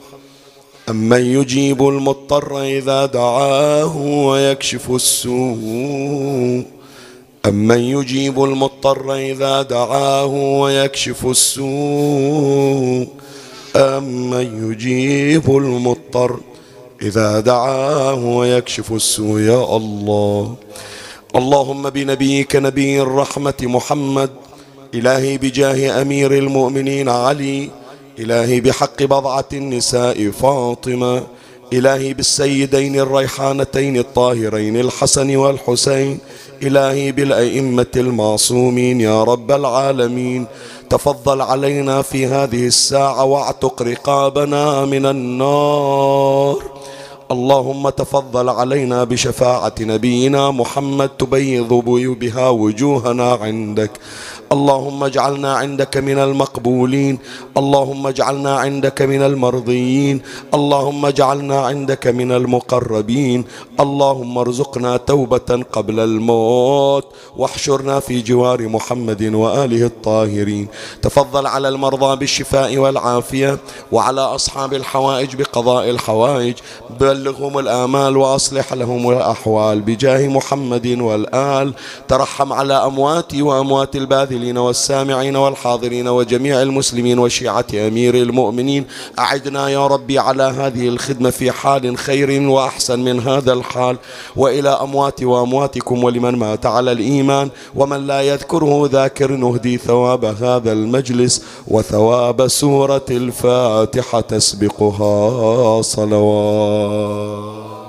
أمن يجيب المضطر إذا دعاه ويكشف السوء أمن يجيب المضطر إذا دعاه ويكشف السوء أمن يجيب المضطر إذا دعاه ويكشف السوء يا الله اللهم بنبيك نبي الرحمة محمد إلهي بجاه أمير المؤمنين علي إلهي بحق بضعة النساء فاطمة إلهي بالسيدين الريحانتين الطاهرين الحسن والحسين إلهي بالأئمة المعصومين يا رب العالمين. تفضل علينا في هذه الساعة واعتق رقابنا من النار. اللهم تفضل علينا بشفاعة نبينا محمد تبيض بها وجوهنا عندك. اللهم اجعلنا عندك من المقبولين. اللهم اجعلنا عندك من المرضيين. اللهم اجعلنا عندك من المقربين. اللهم ارزقنا توبة قبل الموت. واحشرنا في جوار محمد وآله الطاهرين. تفضل على المرضى بالشفاء والعافية وعلى أصحاب الحوائج بقضاء الحوائج. بل وبلغهم الآمال وأصلح لهم الأحوال. بجاه محمد والآل. ترحم على أمواتي وأموات الباذلين. والسامعين والحاضرين وجميع المسلمين وشيعة أمير المؤمنين. أعدنا يا ربي على هذه الخدمة في حال خير وأحسن من هذا الحال. وإلى أمواتي وأمواتكم ولمن مات على الإيمان. ومن لا يذكره ذاكر نهدي ثواب هذا المجلس. وثواب سورة الفاتحة تسبقها صلوات.